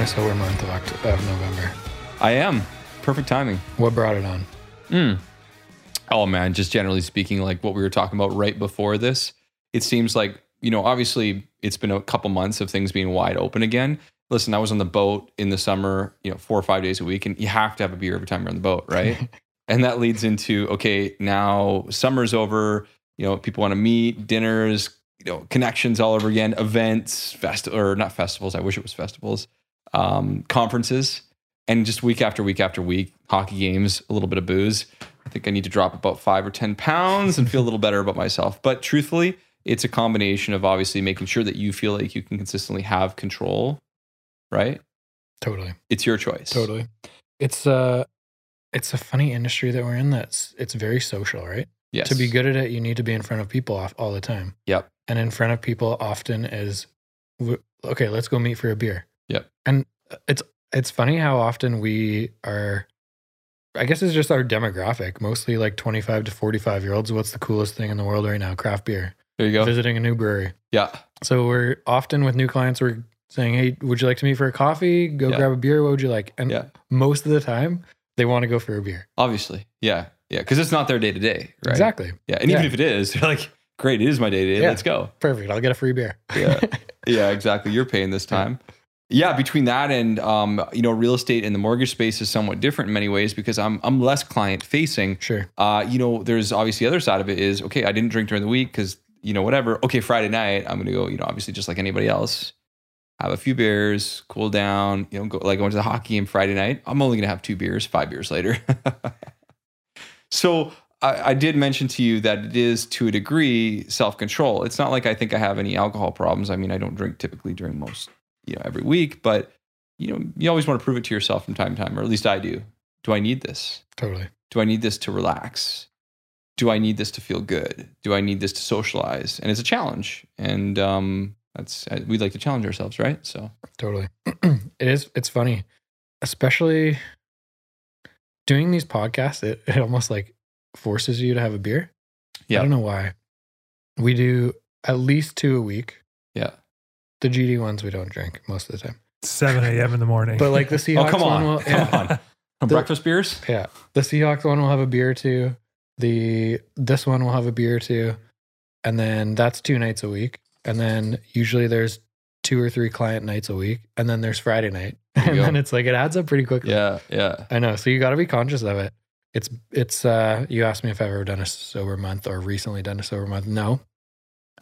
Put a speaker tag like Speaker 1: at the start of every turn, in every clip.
Speaker 1: You're doing a sober month of, Oct- of November.
Speaker 2: I am. Perfect timing.
Speaker 1: What brought it on?
Speaker 2: Mm. Oh man, just generally speaking, like what we were talking about right before this, it seems like, you know, obviously it's been a couple months of things being wide open again. Listen, I was on the boat in the summer, you know, four or five days a week, and you have to have a beer every time you're on the boat, right? and that leads into okay, now summer's over, you know, people want to meet, dinners, you know, connections all over again, events, fest or not festivals. I wish it was festivals, um, conferences, and just week after week after week, hockey games, a little bit of booze. I think I need to drop about five or 10 pounds and feel a little better about myself. But truthfully, it's a combination of obviously making sure that you feel like you can consistently have control, right?
Speaker 1: Totally.
Speaker 2: It's your choice.
Speaker 1: Totally. It's uh it's a funny industry that we're in that's it's very social, right?
Speaker 2: Yes.
Speaker 1: To be good at it, you need to be in front of people off, all the time.
Speaker 2: Yep.
Speaker 1: And in front of people often is okay, let's go meet for a beer.
Speaker 2: Yep.
Speaker 1: And uh, it's it's funny how often we are I guess it's just our demographic, mostly like 25 to 45 year olds. What's the coolest thing in the world right now? Craft beer.
Speaker 2: There you go.
Speaker 1: Visiting a new brewery.
Speaker 2: Yeah.
Speaker 1: So we're often with new clients, we're saying, Hey, would you like to meet for a coffee? Go
Speaker 2: Yeah.
Speaker 1: grab a beer. What would you like? And
Speaker 2: Yeah.
Speaker 1: most of the time, they want to go for a beer.
Speaker 2: Obviously. Yeah. Yeah. Because it's not their day to day, right?
Speaker 1: Exactly.
Speaker 2: Yeah. And even
Speaker 1: Yeah.
Speaker 2: if it is, they're like, great, it is my day to day. Let's go.
Speaker 1: Perfect. I'll get a free beer.
Speaker 2: Yeah. yeah, exactly. You're paying this time. Yeah, between that and um, you know, real estate and the mortgage space is somewhat different in many ways because I'm I'm less client facing.
Speaker 1: sure.
Speaker 2: Uh, you know, there's obviously the other side of it is okay, I didn't drink during the week because you know whatever. Okay, Friday night I'm gonna go. You know, obviously just like anybody else, have a few beers, cool down. You know, go like I went to the hockey game Friday night. I'm only gonna have two beers. Five beers later. so I, I did mention to you that it is to a degree self control. It's not like I think I have any alcohol problems. I mean, I don't drink typically during most you know every week, but you know, you always want to prove it to yourself from time to time, or at least I do. Do I need this?
Speaker 1: Totally.
Speaker 2: Do I need this to relax? Do I need this to feel good? Do I need this to socialize? And it's a challenge, and um, that's we like to challenge ourselves, right? So
Speaker 1: Totally. it is. It's funny, especially doing these podcasts. It, it almost like forces you to have a beer.
Speaker 2: Yeah.
Speaker 1: I don't know why. We do at least two a week.
Speaker 2: yeah.
Speaker 1: The GD ones we don't drink most of the time.
Speaker 3: 7 a.m. in the morning.
Speaker 1: But like the Seahawks
Speaker 2: oh come on,
Speaker 1: one will,
Speaker 2: come
Speaker 1: yeah,
Speaker 2: on. On
Speaker 1: The-
Speaker 2: breakfast beers.
Speaker 1: yeah. The Seahawks one will have a beer too. The this one will have a beer too. And then that's two nights a week. And then usually there's two or three client nights a week. And then there's Friday night. And
Speaker 2: go.
Speaker 1: then it's like it adds up pretty quickly.
Speaker 2: Yeah, yeah.
Speaker 1: I know. So you got to be conscious of it. It's it's. uh You asked me if I've ever done a sober month or recently done a sober month. No,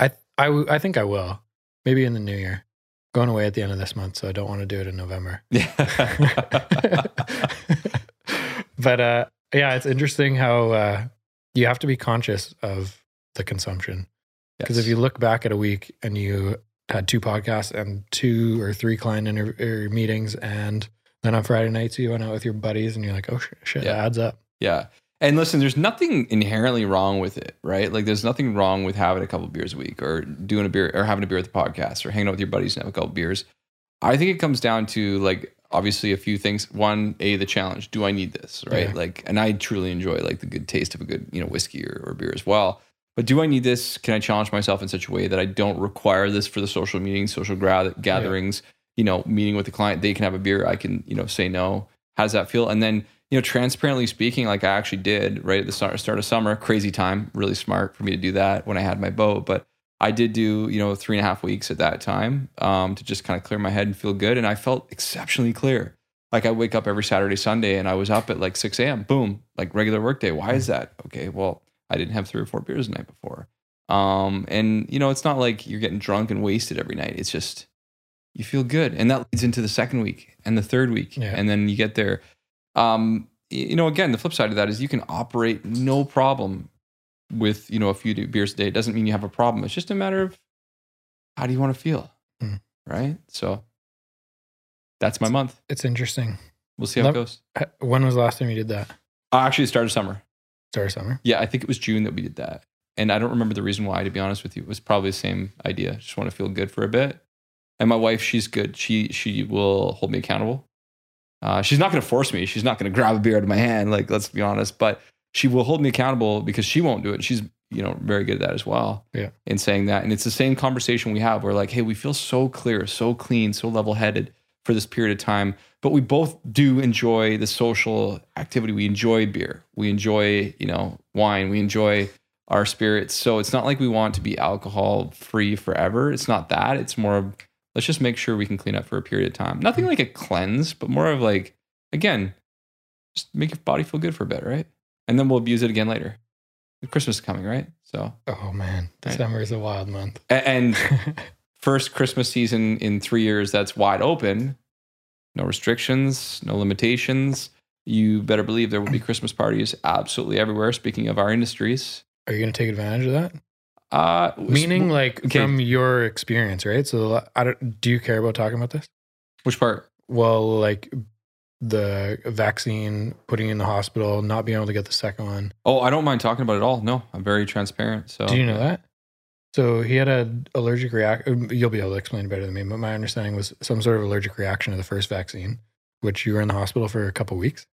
Speaker 1: I I, I think I will. Maybe in the new year. Going away at the end of this month, so I don't want to do it in November.
Speaker 2: Yeah.
Speaker 1: but uh yeah, it's interesting how uh you have to be conscious of the consumption because if you look back at a week and you had two podcasts and two or three client inter- er, meetings and then on Friday nights you went out with your buddies and you're like, oh sh- shit,
Speaker 2: Yeah.
Speaker 1: that adds up.
Speaker 2: Yeah. And listen, there's nothing inherently wrong with it, right? Like there's nothing wrong with having a couple beers a week or doing a beer or having a beer with the podcast or hanging out with your buddies and have a couple beers. I think it comes down to like obviously a few things. One, A, the challenge. Do I need this? Right.
Speaker 1: Yeah.
Speaker 2: Like and I truly enjoy like the good taste of a good, you know, whiskey or, or beer as well. But do I need this? Can I challenge myself in such a way that I don't require this for the social meetings, social gra- gatherings, you know, meeting with the client? They can have a beer. I can, you know, say no. How does that feel? And then you know, transparently speaking, like I actually did right at the start, start of summer, crazy time, really smart for me to do that when I had my boat. But I did do, you know, three and a half weeks at that time um, to just kind of clear my head and feel good. And I felt exceptionally clear. Like I wake up every Saturday, Sunday, and I was up at like 6 a.m. Boom, like regular workday. Why is that? Okay, well, I didn't have three or four beers the night before. Um, and you know, it's not like you're getting drunk and wasted every night. It's just you feel good, and that leads into the second week and the third week,
Speaker 1: Yeah.
Speaker 2: and then you get there. Um, you know, again, the flip side of that is you can operate no problem with you know a few beers a day. It doesn't mean you have a problem. It's just a matter of how do you want to feel,
Speaker 1: Hmm.
Speaker 2: right? So that's my month.
Speaker 1: It's interesting.
Speaker 2: We'll see how
Speaker 1: Love-
Speaker 2: it goes.
Speaker 1: When was the last time you did that?
Speaker 2: Uh, actually, it started summer.
Speaker 1: Start of summer.
Speaker 2: Yeah, I think it was June that we did that. And I don't remember the reason why, to be honest with you. It was probably the same idea. Just want to feel good for a bit. And my wife, she's good. She she will hold me accountable. Uh, she's not going to force me. She's not going to grab a beer out of my hand. Like, let's be honest. But she will hold me accountable because she won't do it. She's you know very good at that as well.
Speaker 1: Yeah.
Speaker 2: In saying that, and it's the same conversation we have. We're like, hey, we feel so clear, so clean, so level headed for this period of time. But we both do enjoy the social activity. We enjoy beer. We enjoy, you know, wine. We enjoy our spirits. So it's not like we want to be alcohol free forever. It's not that. It's more of let's just make sure we can clean up for a period of time. Nothing mm. like a cleanse, but more of like, again, just make your body feel good for a bit, right? And then we'll abuse it again later. Christmas is coming, right? So,
Speaker 1: oh man, December is a wild month.
Speaker 2: And first Christmas season in three years that's wide open, no restrictions, no limitations. You better believe there will be Christmas parties absolutely everywhere. Speaking of our industries,
Speaker 1: are you going to take advantage of that?
Speaker 2: Uh,
Speaker 1: Meaning, like okay. from your experience, right? So, I don't. Do you care about talking about this?
Speaker 2: Which part?
Speaker 1: Well, like the vaccine, putting in the hospital, not being able to get the second one.
Speaker 2: Oh, I don't mind talking about it all. No, I'm very transparent. So,
Speaker 1: do you know that? So he had an allergic reaction. You'll be able to explain better than me, but my understanding was some sort of allergic reaction to the first vaccine, which you were in the hospital for a couple weeks.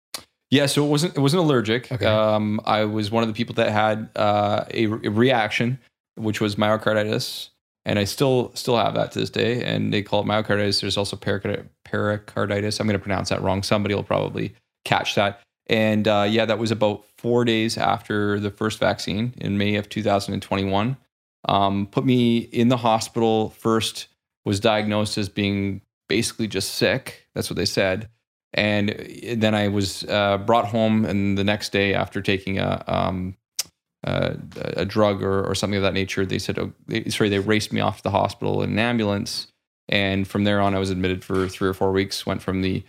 Speaker 2: Yeah, so it wasn't it wasn't allergic. Okay. Um, I was one of the people that had uh, a, a reaction, which was myocarditis, and I still still have that to this day. And they call it myocarditis. There's also pericarditis. I'm going to pronounce that wrong. Somebody will probably catch that. And uh, yeah, that was about four days after the first vaccine in May of 2021. Um, put me in the hospital. First was diagnosed as being basically just sick. That's what they said. And then I was uh, brought home, and the next day, after taking a um, uh, a drug or, or something of that nature, they said, oh, they, sorry, they raced me off to the hospital in an ambulance. And from there on, I was admitted for three or four weeks. Went from the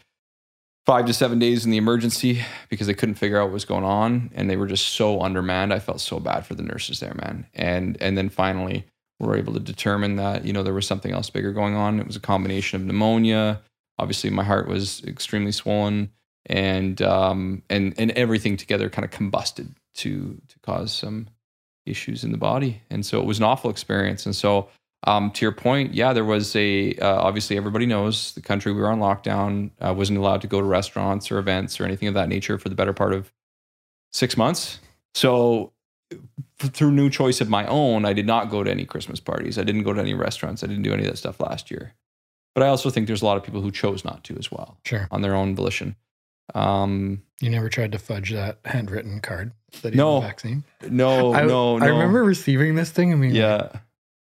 Speaker 2: five to seven days in the emergency because they couldn't figure out what was going on, and they were just so undermanned. I felt so bad for the nurses there, man. And and then finally, we were able to determine that you know there was something else bigger going on. It was a combination of pneumonia obviously my heart was extremely swollen and um, and and everything together kind of combusted to to cause some issues in the body and so it was an awful experience and so um, to your point yeah there was a uh, obviously everybody knows the country we were on lockdown uh, wasn't allowed to go to restaurants or events or anything of that nature for the better part of six months so through new choice of my own i did not go to any christmas parties i didn't go to any restaurants i didn't do any of that stuff last year but I also think there's a lot of people who chose not to as well.
Speaker 1: Sure.
Speaker 2: On their own volition. Um,
Speaker 1: you never tried to fudge that handwritten card that you
Speaker 2: no,
Speaker 1: vaccine?
Speaker 2: No,
Speaker 1: I,
Speaker 2: no, no.
Speaker 1: I remember receiving this thing I mean,
Speaker 2: yeah.
Speaker 1: Like,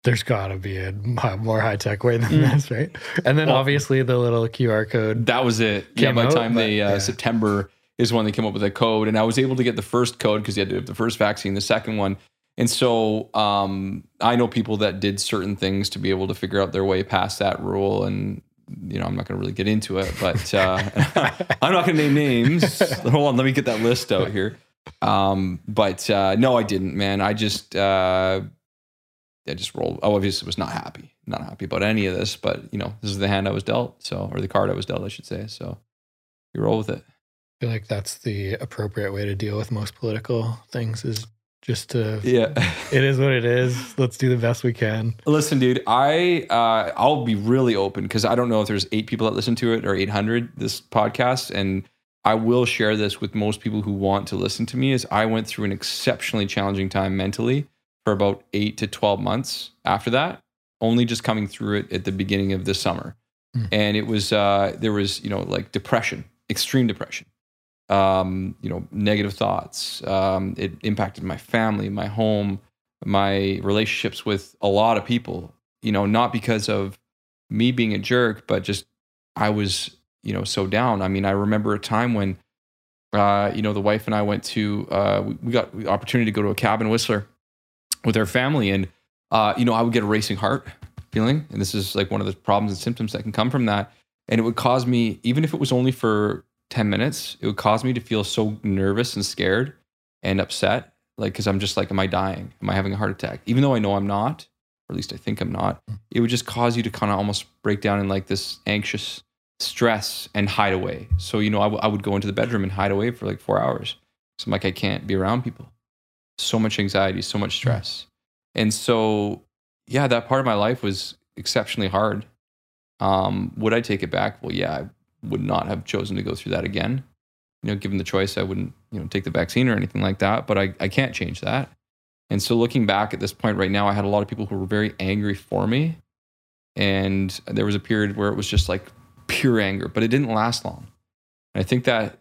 Speaker 1: there's got to be a more high tech way than mm. this, right? And then well, obviously the little QR code.
Speaker 2: That was it. Yeah, by the time they uh, yeah. September is when they came up with a code, and I was able to get the first code because you had to have the first vaccine. The second one and so um, I know people that did certain things to be able to figure out their way past that rule. And, you know, I'm not going to really get into it, but uh, I'm not going to name names. Hold on, let me get that list out here. Um, but uh, no, I didn't, man. I just, uh, I just rolled. I obviously was not happy, not happy about any of this, but, you know, this is the hand I was dealt. So, or the card I was dealt, I should say. So you roll with it.
Speaker 1: I feel like that's the appropriate way to deal with most political things is just to
Speaker 2: yeah.
Speaker 1: it is what it is. Let's do the best we can.
Speaker 2: Listen dude i uh, i'll be really open because i don't know if there's eight people that listen to it or 800 this podcast and i will share this with most people who want to listen to me is i went through an exceptionally challenging time mentally for about eight to 12 months after that only just coming through it at the beginning of the summer. Mm. and it was uh, there was you know like depression extreme depression um, you know, negative thoughts. Um, it impacted my family, my home, my relationships with a lot of people. You know, not because of me being a jerk, but just I was, you know, so down. I mean, I remember a time when, uh, you know, the wife and I went to, uh, we, got the opportunity to go to a cabin whistler with our family, and uh, you know, I would get a racing heart feeling, and this is like one of the problems and symptoms that can come from that. And it would cause me, even if it was only for 10 minutes, it would cause me to feel so nervous and scared and upset. Like, because I'm just like, am I dying? Am I having a heart attack? Even though I know I'm not, or at least I think I'm not, hmm. it would just cause you to kind of almost break down in like this anxious stress and hide away. So, you know, I, w- I would go into the bedroom and hide away for like four hours. So I'm like, I can't be around people. So much anxiety, so much hmm. stress. And so, yeah, that part of my life was exceptionally hard. Um, would I take it back? Well, yeah, would not have chosen to go through that again. You know, given the choice, I wouldn't, you know, take the vaccine or anything like that, but I, I can't change that. And so looking back at this point right now, I had a lot of people who were very angry for me. And there was a period where it was just like pure anger, but it didn't last long. And I think that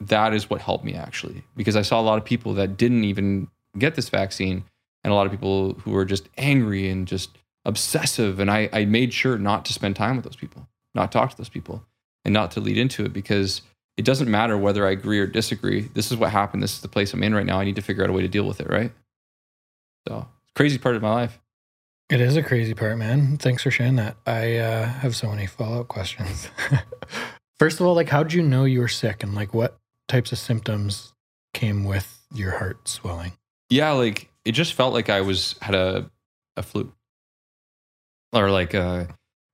Speaker 2: that is what helped me actually, because I saw a lot of people that didn't even get this vaccine and a lot of people who were just angry and just obsessive. And I, I made sure not to spend time with those people, not talk to those people, and not to lead into it because it doesn't matter whether I agree or disagree. This is what happened. This is the place I'm in right now. I need to figure out a way to deal with it, right? So, crazy part of my life.
Speaker 1: It is a crazy part, man. Thanks for sharing that. I uh, have so many follow up questions. First of all, like, how did you know you were sick and like what types of symptoms came with your heart swelling?
Speaker 2: Yeah, like it just felt like I was had a a flu or like a,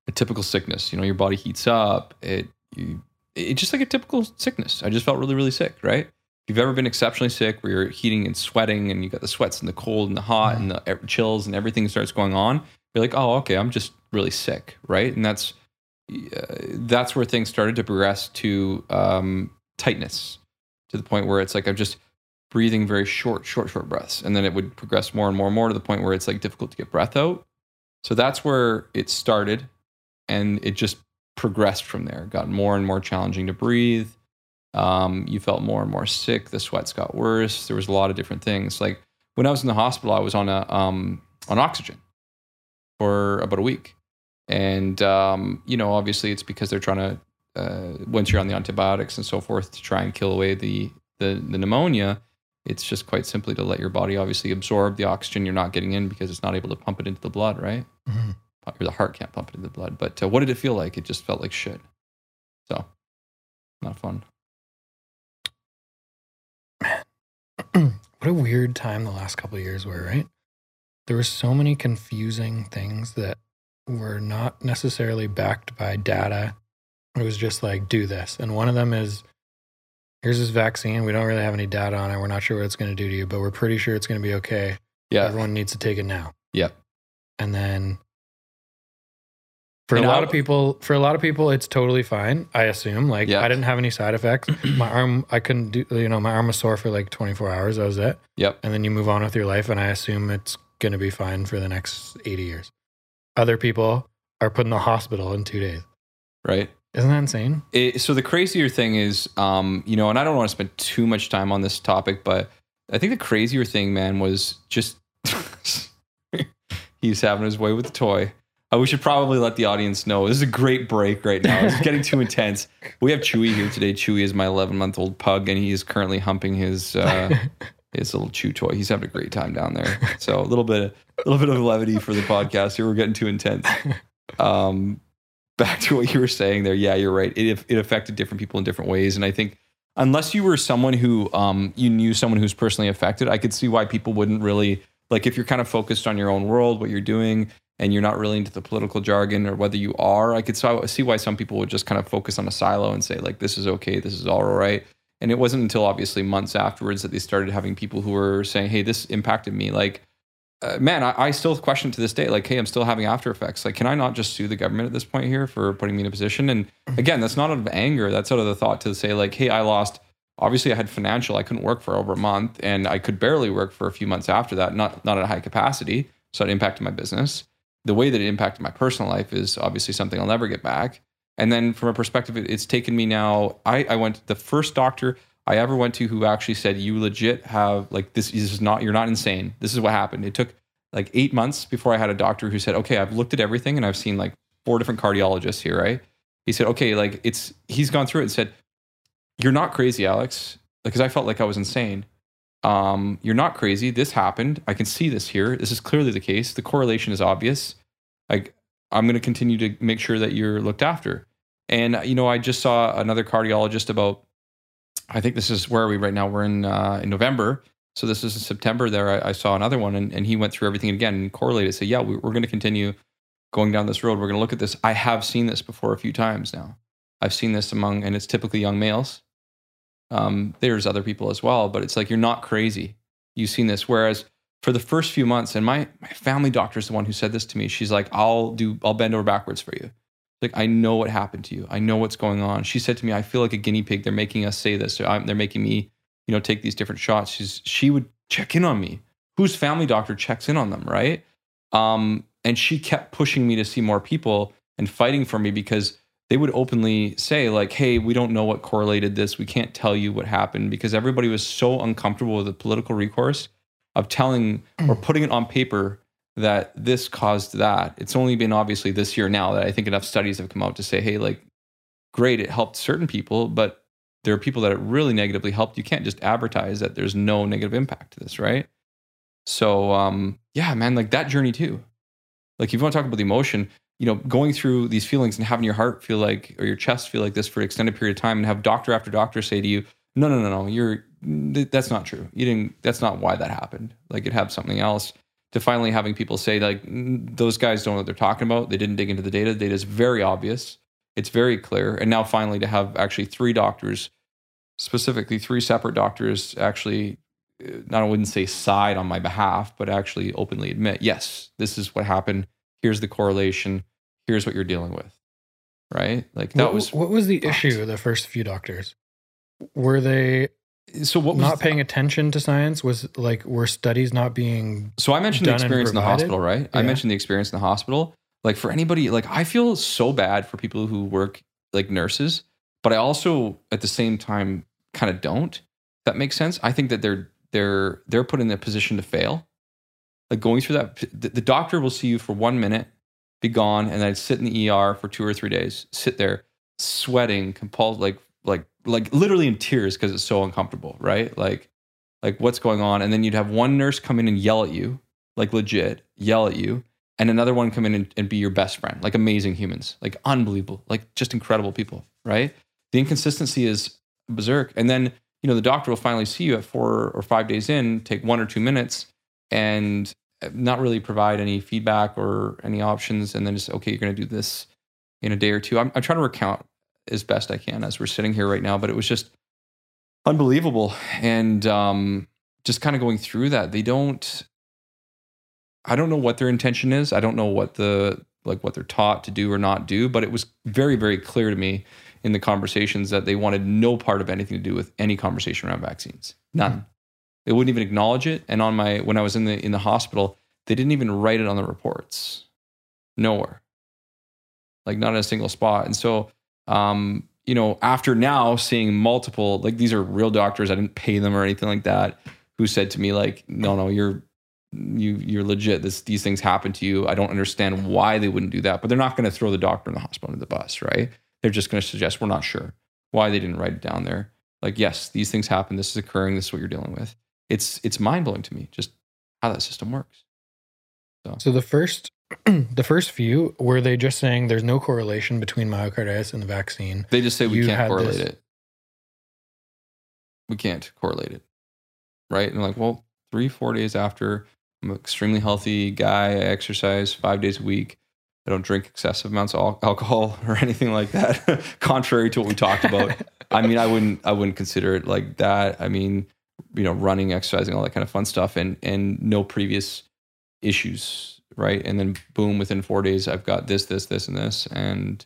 Speaker 2: a typical sickness. You know, your body heats up. It you it's just like a typical sickness. I just felt really really sick. Right? If you've ever been exceptionally sick, where you're heating and sweating, and you got the sweats and the cold and the hot mm. and the chills and everything starts going on, you're like, oh, okay, I'm just really sick, right? And that's uh, that's where things started to progress to um, tightness, to the point where it's like I'm just breathing very short, short, short breaths. And then it would progress more and more and more to the point where it's like difficult to get breath out. So that's where it started. And it just progressed from there, got more and more challenging to breathe. Um, you felt more and more sick. The sweats got worse. There was a lot of different things. Like when I was in the hospital, I was on a um, on oxygen for about a week, and um, you know, obviously, it's because they're trying to uh, once you're on the antibiotics and so forth to try and kill away the the, the pneumonia. It's just quite simply to let your body obviously absorb the oxygen you're not getting in because it's not able to pump it into the blood, right? Mm-hmm. Or the heart can't pump it into the blood. But uh, what did it feel like? It just felt like shit. So, not fun.
Speaker 1: what a weird time the last couple of years were, right? There were so many confusing things that were not necessarily backed by data. It was just like, do this. And one of them is here's this vaccine. We don't really have any data on it. We're not sure what it's going to do to you, but we're pretty sure it's going to be okay.
Speaker 2: Yeah.
Speaker 1: Everyone needs to take it now.
Speaker 2: Yeah.
Speaker 1: And then for a lot of people, for a lot of people, it's totally fine. I assume. Like I didn't have any side effects. my arm, I couldn't do. You know, my arm was sore for like 24 hours. That was it.
Speaker 2: Yep.
Speaker 1: And then you move on with your life, and I assume it's going to be fine for the next 80 years. Other people are put in the hospital in two days.
Speaker 2: Right.
Speaker 1: Isn't that insane?
Speaker 2: It, so the crazier thing is, um, you know, and I don't want to spend too much time on this topic, but I think the crazier thing, man, was just he's having his way with the toy. Uh, we should probably let the audience know this is a great break right now. It's getting too intense. We have Chewy here today. Chewy is my 11 month old pug, and he is currently humping his uh, his little chew toy. He's having a great time down there. So a little bit, a little bit of levity for the podcast here. We're getting too intense. Um, back to what you were saying there, yeah, you're right. It it affected different people in different ways, and I think unless you were someone who um, you knew someone who's personally affected, I could see why people wouldn't really like if you're kind of focused on your own world, what you're doing, and you're not really into the political jargon or whether you are. I could see why some people would just kind of focus on a silo and say like this is okay, this is all right. And it wasn't until obviously months afterwards that they started having people who were saying, "Hey, this impacted me." Like uh, man, I, I, still question to this day, like, hey, I'm still having after effects. Like, can I not just sue the government at this point here for putting me in a position? And mm-hmm. again, that's not out of anger. That's out of the thought to say, like, hey, I lost. Obviously, I had financial. I couldn't work for over a month, and I could barely work for a few months after that. Not not at a high capacity, so it impacted my business. The way that it impacted my personal life is obviously something I'll never get back. And then from a perspective, it's taken me now. I, I went the first doctor I ever went to who actually said, "You legit have like this is not. You're not insane. This is what happened." It took like eight months before I had a doctor who said, okay, I've looked at everything and I've seen like four different cardiologists here, right? He said, okay, like it's, he's gone through it and said, you're not crazy, Alex. Because I felt like I was insane. Um, you're not crazy. This happened. I can see this here. This is clearly the case. The correlation is obvious. Like, I'm going to continue to make sure that you're looked after. And, you know, I just saw another cardiologist about, I think this is where are we right now? We're in, uh, in November. So this is in September. There, I, I saw another one, and, and, he went through everything again and correlated. Say, yeah, we, we're going to continue going down this road. We're going to look at this. I have seen this before a few times now. I've seen this among, and it's typically young males. Um, there's other people as well, but it's like you're not crazy. You've seen this. Whereas for the first few months, and my my family doctor is the one who said this to me. She's like, "I'll do. I'll bend over backwards for you." Like I know what happened to you. I know what's going on. She said to me, "I feel like a guinea pig. They're making us say this. They're, they're making me you know, take these different shots. She's she would check in on me. Whose family doctor checks in on them, right? Um, and she kept pushing me to see more people and fighting for me because they would openly say like hey we don't know what correlated this we can't tell you what happened because everybody was so uncomfortable with the political recourse of telling or putting it on paper that this caused that. It's only been obviously this year now that i think enough studies have come out to say hey like great it helped certain people but there are people that it really negatively helped. You can't just advertise that there's no negative impact to this right? So um yeah man like that journey too. Like if you want to talk about the emotion you know, going through these feelings and having your heart feel like, or your chest feel like this for an extended period of time and have doctor after doctor say to you, no, no, no, no, you're, that's not true. You didn't, that's not why that happened. Like it had something else to finally having people say like, those guys don't know what they're talking about. They didn't dig into the data. The data is very obvious. It's very clear. And now finally to have actually three doctors, specifically three separate doctors actually uh, not I wouldn't say side on my behalf, but actually openly admit, yes, this is what happened here's the correlation here's what you're dealing with right like that
Speaker 1: what,
Speaker 2: was
Speaker 1: what was the issue the first few doctors were they
Speaker 2: so what
Speaker 1: not paying attention to science was like were studies not being
Speaker 2: so i mentioned the experience in the hospital right? Yeah. i mentioned the experience in the hospital. Like for anybody like i feel so bad for people who work like nurses but i also at the same time kind of don't that makes sense. I think that they're they're they're put in a position to fail. Like going through that the, the doctor will see you for one minute be gone and then sit in the er for two or three days sit there sweating compulsed like like like literally in tears because it's so uncomfortable right? Like like what's going on? And then you'd have one nurse come in and yell at you like legit yell at you and another one come in and, and be your best friend like amazing humans like unbelievable like just incredible people right? The inconsistency is berserk. And then you know the doctor will finally see you at four or five days in take one or two minutes and uh, not really provide any feedback or any options and then just okay you're going to do this in a day or two. I'm, I'm trying to recount as best i can as we're sitting here right now but it was just unbelievable and um, just kind of going through that they don't i don't know what their intention is i don't know what the like what they're taught to do or not do but it was very very clear to me in the conversations that they wanted no part of anything to do with any conversation around vaccines none mm-hmm. They wouldn't even acknowledge it. And on my when I was in the in the hospital, they didn't even write it on the reports. Nowhere. Like not in a single spot. And so um, you know, after now seeing multiple, like these are real doctors, I didn't pay them or anything like that, who said to me, like, no, no, you're you you're legit. This these things happen to you. I don't understand why they wouldn't do that, but they're not going to throw the doctor in the hospital under the bus, right? They're just going to suggest we're not sure why they didn't write it down there. Like, yes, these things happen. This is occurring. This is what you're dealing with it's it's mind blowing to me just how that system works.
Speaker 1: So, so the first the first few were they just saying there's no correlation between myocarditis and the vaccine?
Speaker 2: They just say we you can't correlate this. it. We can't correlate it, right? And like, well, three four days after, I'm an extremely healthy guy. I exercise five days a week. I don't drink excessive amounts of alcohol or anything like that. Contrary to what we talked about. I mean, I wouldn't I wouldn't consider it like that. I mean, you know, running, exercising, all that kind of fun stuff, and and no previous issues, right? And then boom, within four days, I've got this, this, this, and this, and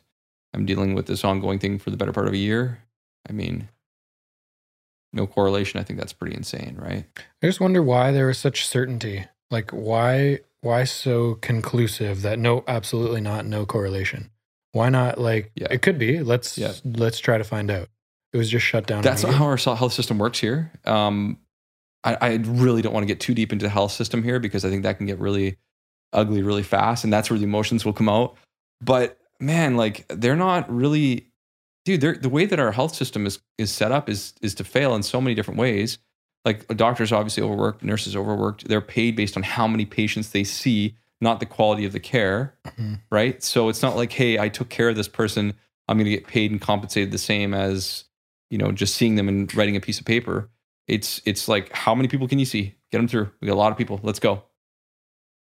Speaker 2: I'm dealing with this ongoing thing for the better part of a year. I mean, no correlation. I think that's pretty insane, right?
Speaker 1: I just wonder why there was such certainty. Like, why why so conclusive that no, absolutely not, no correlation? Why not? Like, yeah. it could be. Let's yeah. let's try to find out. It was just shut down.
Speaker 2: That's not how our health system works here. Um, I, I, really don't want to get too deep into the health system here because I think that can get really ugly really fast, and that's where the emotions will come out. But man, like they're not really, dude. They're, the way that our health system is is set up is is to fail in so many different ways. Like doctors obviously overworked, nurses overworked. They're paid based on how many patients they see, not the quality of the care, mm-hmm. right? So it's not like, hey, I took care of this person. I'm going to get paid and compensated the same as you know, just seeing them and writing a piece of paper. It's it's like how many people can you see? Get them through. We got a lot of people. Let's go.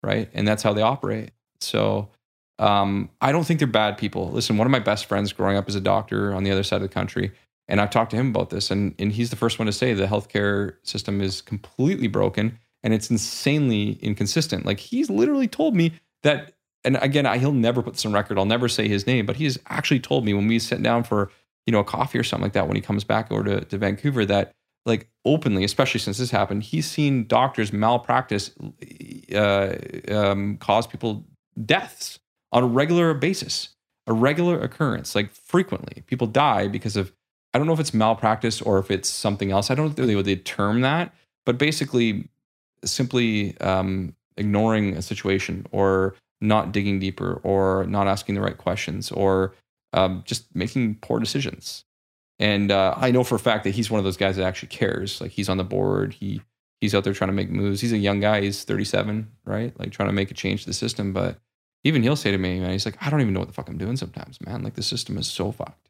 Speaker 2: Right? And that's how they operate. So um, I don't think they're bad people. Listen, one of my best friends growing up is a doctor on the other side of the country, and I've talked to him about this, and and he's the first one to say the healthcare system is completely broken and it's insanely inconsistent. Like he's literally told me that, and again, I, he'll never put on record. I'll never say his name, but he's actually told me when we sit down for you know, a coffee or something like that when he comes back over to, to Vancouver that like openly, especially since this happened, he's seen doctors malpractice uh, um, cause people deaths on a regular basis. a regular occurrence, like frequently. People die because of I don't know if it's malpractice or if it's something else. I don't know they term that, but basically, simply um, ignoring a situation or not digging deeper or not asking the right questions or um, just making poor decisions. And uh, I know for a fact that he's one of those guys that actually cares. Like he's on the board. He he's out there trying to make moves. He's a young guy. He's 37, right? Like trying to make a change to the system. But even he'll say to me, man, he's like, I don't even know what the fuck I'm doing sometimes, man. Like the system is so fucked.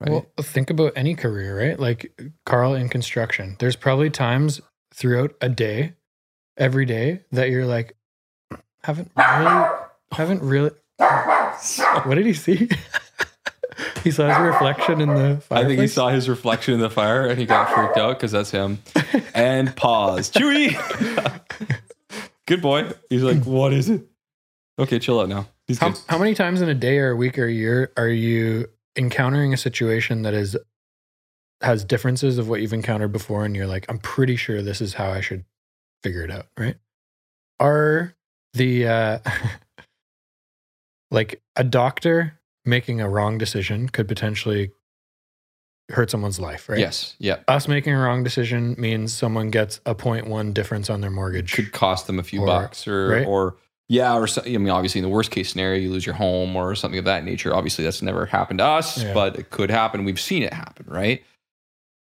Speaker 1: Right? Well, think about any career, right? Like Carl in construction. There's probably times throughout a day, every day, that you're like, haven't really, haven't really. what did he see? he saw his reflection in the
Speaker 2: fire. I think he saw his reflection in the fire and he got freaked out because that's him. And pause. Chewy. good boy. He's like, what is it? Okay, chill out now. He's
Speaker 1: how, how many times in a day or a week or a year are you encountering a situation that is has differences of what you've encountered before and you're like, I'm pretty sure this is how I should figure it out, right? Are the uh like a doctor making a wrong decision could potentially hurt someone's life, right?
Speaker 2: Yes. Yeah.
Speaker 1: Us making a wrong decision means someone gets a 0.1 difference on their mortgage.
Speaker 2: Could cost them a few or, bucks or right? or yeah, or I mean, obviously, in the worst case scenario, you lose your home or something of that nature. Obviously, that's never happened to us, yeah. but it could happen. We've seen it happen, right?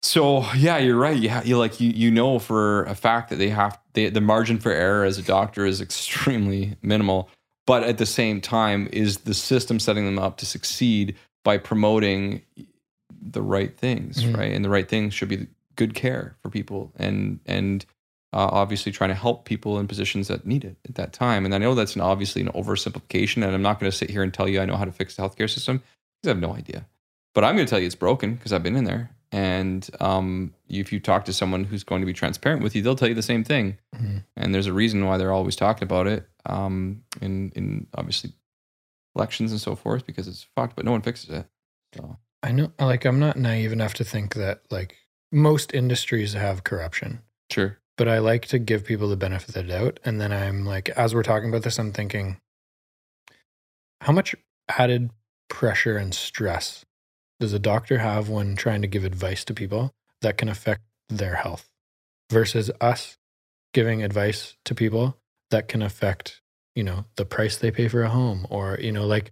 Speaker 2: So yeah, you're right. You, ha- you like you you know for a fact that they have they, the margin for error as a doctor is extremely minimal. But at the same time, is the system setting them up to succeed by promoting the right things, mm-hmm. right? And the right things should be good care for people, and and uh, obviously trying to help people in positions that need it at that time. And I know that's an obviously an oversimplification, and I'm not going to sit here and tell you I know how to fix the healthcare system because I have no idea. But I'm going to tell you it's broken because I've been in there. And um, if you talk to someone who's going to be transparent with you, they'll tell you the same thing. Mm-hmm. And there's a reason why they're always talking about it um, in in obviously elections and so forth because it's fucked, but no one fixes it. So
Speaker 1: I know, like, I'm not naive enough to think that like most industries have corruption.
Speaker 2: Sure
Speaker 1: but I like to give people the benefit of the doubt. And then I'm like, as we're talking about this, I'm thinking, how much added pressure and stress does a doctor have when trying to give advice to people that can affect their health versus us giving advice to people that can affect, you know, the price they pay for a home or, you know, like,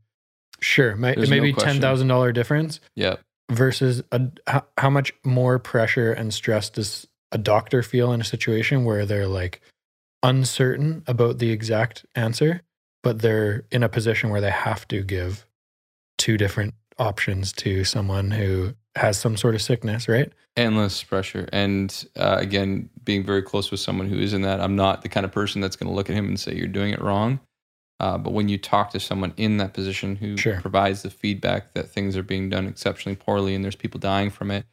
Speaker 1: sure, may, maybe no $10,000 difference.
Speaker 2: Yeah.
Speaker 1: Versus a, how, how much more pressure and stress does a doctor feel in a situation where they're like uncertain about the exact answer, but they're in a position where they have to give two different options to someone who has some sort of sickness, right?
Speaker 2: Endless pressure. And uh, again, being very close with someone who is in that, I'm not the kind of person that's going to look at him and say, you're doing it wrong. Uh, but when you talk to someone in that position who sure. provides the feedback that things are being done exceptionally poorly and there's people dying from it,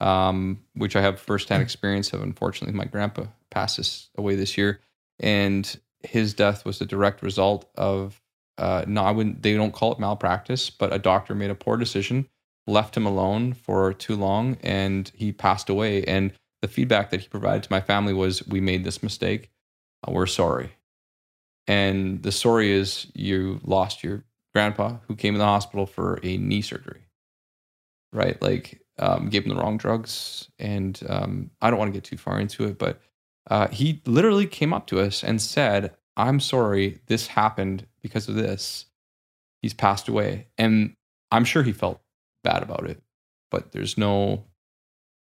Speaker 2: um, which I have firsthand hmm. experience of. Unfortunately, my grandpa passed away this year, and his death was a direct result of uh, no, I wouldn't. They don't call it malpractice, but a doctor made a poor decision, left him alone for too long, and he passed away. And the feedback that he provided to my family was, "We made this mistake. Uh, we're sorry." And the story is, you lost your grandpa who came in the hospital for a knee surgery. Right, like um, gave him the wrong drugs. And um, I don't want to get too far into it, but uh, he literally came up to us and said, I'm sorry, this happened because of this. He's passed away. And I'm sure he felt bad about it, but there's no,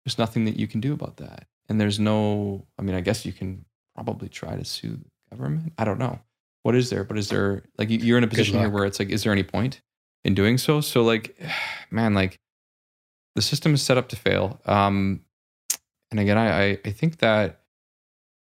Speaker 2: there's nothing that you can do about that. And there's no, I mean, I guess you can probably try to sue the government. I don't know. What is there? But is there, like, you're in a position here where it's like, is there any point in doing so? So, like, man, like, the system is set up to fail. Um, and again, I, I think that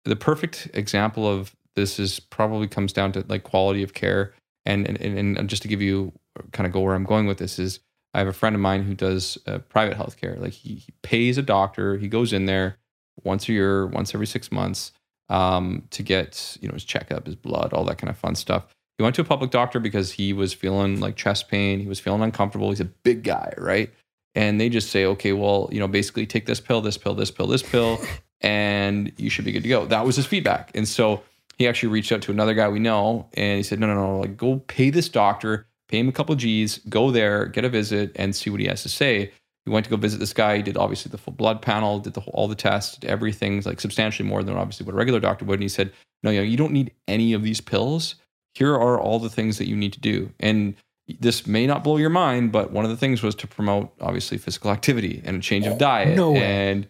Speaker 2: the perfect example of this is probably comes down to like quality of care. And, and, and just to give you kind of go where I'm going with this is I have a friend of mine who does uh, private healthcare. Like he, he, pays a doctor, he goes in there once a year, once every six months um, to get you know his checkup, his blood, all that kind of fun stuff. He went to a public doctor because he was feeling like chest pain, he was feeling uncomfortable. He's a big guy, right? and they just say, okay, well, you know, basically take this pill, this pill, this pill, this pill, and you should be good to go. That was his feedback. And so he actually reached out to another guy we know and he said, no, no, no, like go pay this doctor, pay him a couple G's, go there, get a visit, and see what he has to say. We went to go visit this guy. He did obviously the full blood panel, did the whole, all the tests, did everything like substantially more than obviously what a regular doctor would. And he said, "No, you know, you don't need any of these pills. Here are all the things that you need to do." And this may not blow your mind, but one of the things was to promote obviously physical activity and a change of diet
Speaker 1: no way.
Speaker 2: and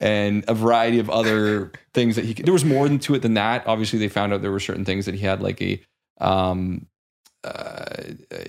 Speaker 2: and a variety of other things that he could. There was more than to it than that. Obviously, they found out there were certain things that he had like a um uh,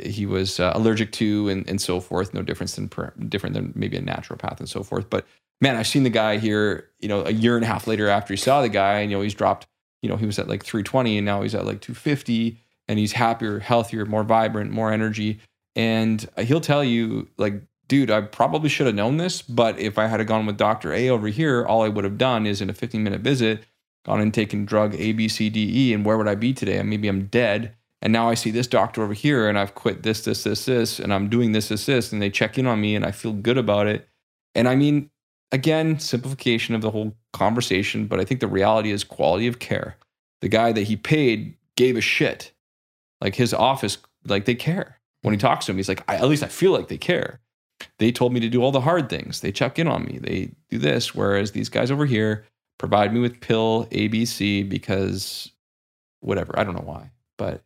Speaker 2: he was uh, allergic to and, and so forth. No difference than different than maybe a naturopath and so forth. But man, I've seen the guy here. You know, a year and a half later after he saw the guy, and you know he's dropped. You know, he was at like 320, and now he's at like 250, and he's happier, healthier, more vibrant, more energy. And he'll tell you, like, dude, I probably should have known this, but if I had gone with Doctor A over here, all I would have done is in a 15 minute visit, gone and taken drug A, B, C, D, E, and where would I be today? Maybe I'm dead and now I see this doctor over here and I've quit this, this, this, this, and I'm doing this, this, this, and they check in on me and I feel good about it. And I mean, again, simplification of the whole conversation, but I think the reality is quality of care. The guy that he paid gave a shit. Like his office, like they care. When he talks to him, he's like, at least I feel like they care. They told me to do all the hard things. They check in on me. They do this. Whereas these guys over here provide me with pill ABC because whatever. I don't know why, but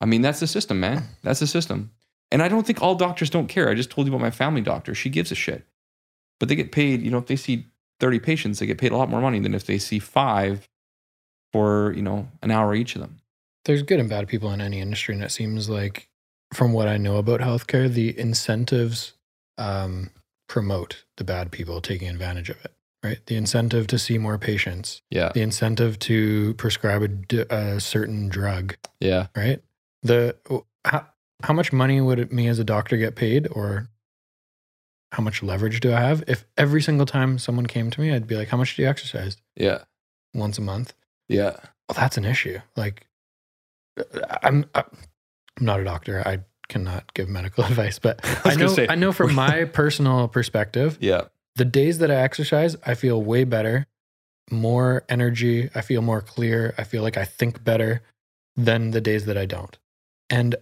Speaker 2: I mean, that's the system, man. That's the system. And I don't think all doctors don't care. I just told you about my family doctor. She gives a shit. But they get paid, you know, if they see 30 patients, they get paid a lot more money than if they see five for, you know, an hour each of them.
Speaker 1: There's good and bad people in any industry. And it seems like, from what I know about healthcare, the incentives um, promote the bad people taking advantage of it, right? The incentive to see more patients,
Speaker 2: Yeah.
Speaker 1: the incentive to prescribe a, d- a certain drug,
Speaker 2: Yeah.
Speaker 1: right? The how, how much money would it, me as a doctor get paid, or how much leverage do I have? If every single time someone came to me, I'd be like, "How much do you exercise?
Speaker 2: Yeah.
Speaker 1: Once a month?"
Speaker 2: Yeah.
Speaker 1: Well, that's an issue. Like, I'm I'm not a doctor. I cannot give medical advice, but
Speaker 2: I
Speaker 1: I, know
Speaker 2: say-
Speaker 1: I know from my personal perspective,
Speaker 2: Yeah.
Speaker 1: the days that I exercise, I feel way better, more energy. I feel more clear. I feel like I think better than the days that I don't. And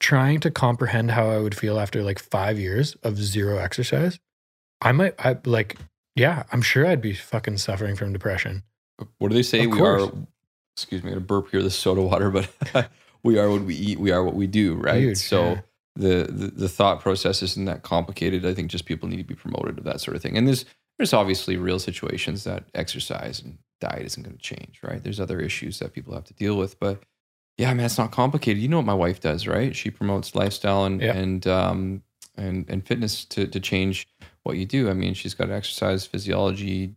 Speaker 1: trying to comprehend how I would feel after like five years of zero exercise, I might, I like, yeah, I'm sure I'd be fucking suffering from depression.
Speaker 2: What do they say?
Speaker 1: Of
Speaker 2: we
Speaker 1: course.
Speaker 2: are, excuse me, I'm going to burp here the soda water, but we are what we eat. We are what we do, right?
Speaker 1: Huge,
Speaker 2: so
Speaker 1: yeah.
Speaker 2: the, the the thought process isn't that complicated. I think just people need to be promoted of that sort of thing. And there's there's obviously real situations that exercise and diet isn't going to change, right? There's other issues that people have to deal with, but yeah, man, it's not complicated. You know what my wife does, right? She promotes lifestyle and
Speaker 1: Yeah.
Speaker 2: and um and and fitness to to change what you do. I mean, she's got exercise physiology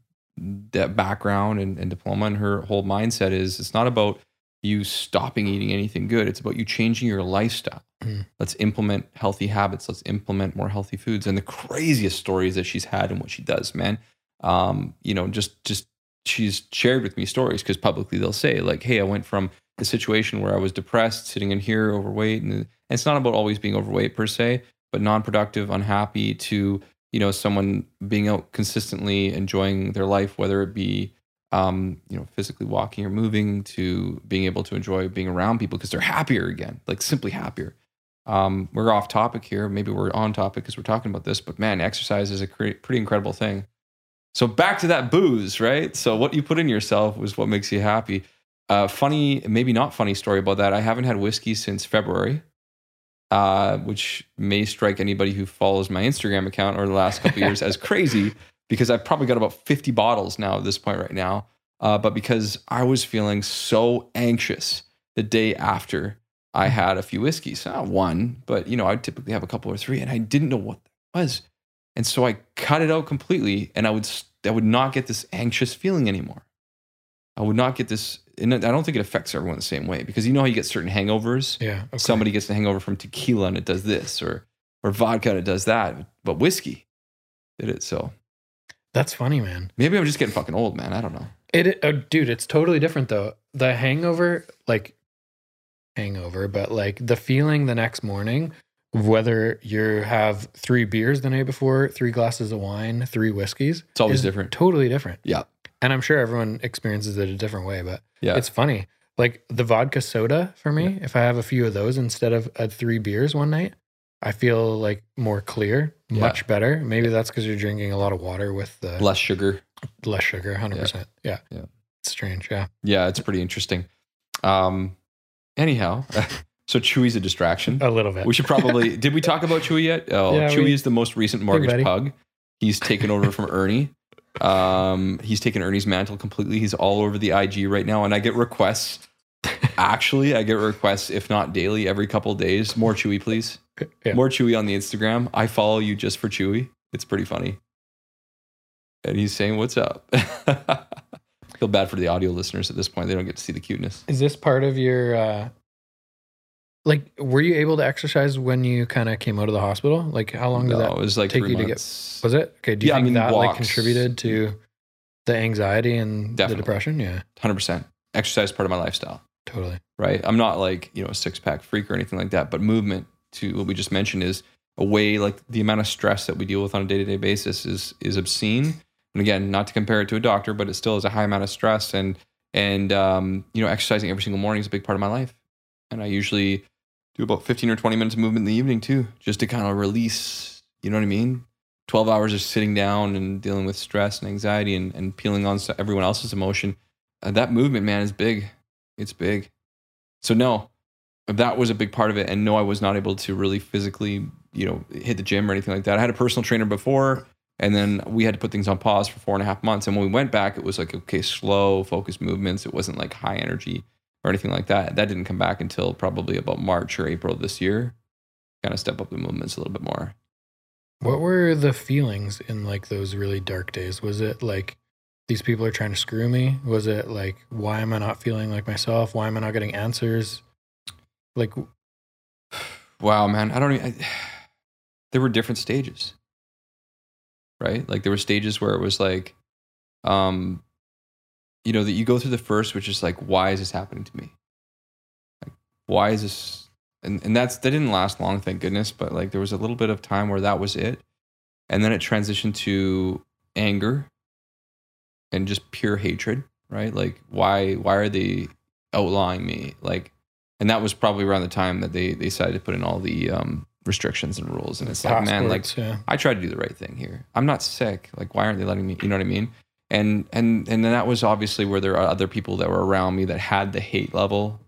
Speaker 2: that background and, and diploma, and her whole mindset is it's not about you stopping eating anything good. It's about you changing your lifestyle.
Speaker 1: Mm.
Speaker 2: Let's implement healthy habits. Let's implement more healthy foods. And the craziest stories that she's had and what she does, man. Um, you know, just just she's shared with me stories because publicly they'll say like, "Hey, I went from the situation where I was depressed, sitting in here, overweight, and, and it's not about always being overweight per se, but non-productive, unhappy, to you know someone being out consistently enjoying their life, whether it be um, you know physically walking or moving, to being able to enjoy being around people because they're happier again, like simply happier. Um, we're off topic here. Maybe we're on topic because we're talking about this, but man, exercise is a cre- pretty incredible thing. So back to that booze, right? So what you put in yourself was what makes you happy. Uh, funny, maybe not funny story about that. I haven't had whiskey since February, uh, which may strike anybody who follows my Instagram account over the last couple years as crazy because I've probably got about 50 bottles now at this point right now. Uh, but because I was feeling so anxious the day after I had a few whiskeys, not one, but you know, I'd typically have a couple or three, and I didn't know what that was. And so I cut it out completely, and I would I would not get this anxious feeling anymore. I would not get this, and I don't think it affects everyone the same way because you know how you get certain hangovers.
Speaker 1: Yeah. okay.
Speaker 2: Somebody gets the hangover from tequila and it does this, or or vodka and it does that, but whiskey did it. So
Speaker 1: That's funny, man.
Speaker 2: maybe I'm just getting fucking old, man. I don't know.
Speaker 1: It, uh, dude, it's totally different though. The hangover, like hangover, but like the feeling the next morning, whether you have three beers the night before, three glasses of wine, three whiskeys,
Speaker 2: It's always different.
Speaker 1: Totally different.
Speaker 2: Yeah.
Speaker 1: And I'm sure everyone experiences it a different way, but
Speaker 2: Yeah.
Speaker 1: it's funny. Like the vodka soda for me, if I have a few of those instead of uh, three beers one night, I feel like more clear,
Speaker 2: Yeah.
Speaker 1: much better. Maybe that's because you're drinking a lot of water with the
Speaker 2: Less sugar.
Speaker 1: less sugar, 100%. Yeah.
Speaker 2: Yeah.
Speaker 1: It's strange. Yeah.
Speaker 2: Yeah, it's pretty interesting. Um, anyhow, so Chewy's a distraction.
Speaker 1: A little bit.
Speaker 2: We should probably. did we talk about Chewy yet? Oh,
Speaker 1: Yeah,
Speaker 2: Chewy
Speaker 1: we-
Speaker 2: is the most recent mortgage pug. He's taken over from Ernie. Um, he's taken Ernie's mantle completely. He's all over the IG right now, and I get requests. Actually, I get requests, if not daily, every couple days. More Chewy, please.
Speaker 1: Yeah.
Speaker 2: More Chewy on the Instagram. I follow you just for Chewy. It's pretty funny. And he's saying, "What's up?" Feel bad for the audio listeners at this point; they don't get to see the cuteness.
Speaker 1: Is this part of your uh like were you able to exercise when you kind of came out of the hospital? Like how long did
Speaker 2: No,
Speaker 1: that
Speaker 2: it was like
Speaker 1: take you to get- was it? Okay, do you
Speaker 2: Yeah, I
Speaker 1: think
Speaker 2: mean,
Speaker 1: that like contributed to the anxiety and
Speaker 2: Definitely.
Speaker 1: the depression? Yeah,
Speaker 2: Hundred percent. Exercise part of my lifestyle.
Speaker 1: Totally.
Speaker 2: right? I'm not like, you know, a six pack freak or anything like that, but movement to what we just mentioned is a way like the amount of stress that we deal with on a day to day basis is is obscene. And again, not to compare it to a doctor, but it still is a high amount of stress and and um, you know, exercising every single morning is a big part of my life. And I usually do about 15 or 20 minutes of movement in the evening too, just to kind of release, you know what I mean? 12 hours of sitting down and dealing with stress and anxiety and, and peeling on everyone else's emotion. Uh, that movement, man, is big. It's big. So no, that was a big part of it. And no, I was not able to really physically, you know, hit the gym or anything like that. I had a personal trainer before, and then we had to put things on pause for four and a half months. And when we went back, it was like okay, slow, focused movements. It wasn't like high energy or anything like that. That didn't come back until probably about March or April this year. Kind of step up the movements a little bit more.
Speaker 1: What were the feelings in like those really dark days? Was it like these people are trying to screw me? Was it like why am I not feeling like myself? Why am I not getting answers? Like
Speaker 2: Wow, man, I don't. Even, I, there were different stages, right? Like there were stages where it was like, um, you know, that you go through the first, which is like, why is this happening to me? Like, why is this? And and that's that didn't last long, thank goodness. But like there was a little bit of time where that was it, and then it transitioned to anger and just pure hatred, right? Like why why are they outlawing me? Like and that was probably around the time that they they decided to put in all the um, restrictions and rules. And it's like, man, like
Speaker 1: yeah.
Speaker 2: I tried to do the right thing here. I'm not sick. Like, why aren't they letting me? You know what I mean? And and and then that was obviously where there are other people that were around me that had the hate level.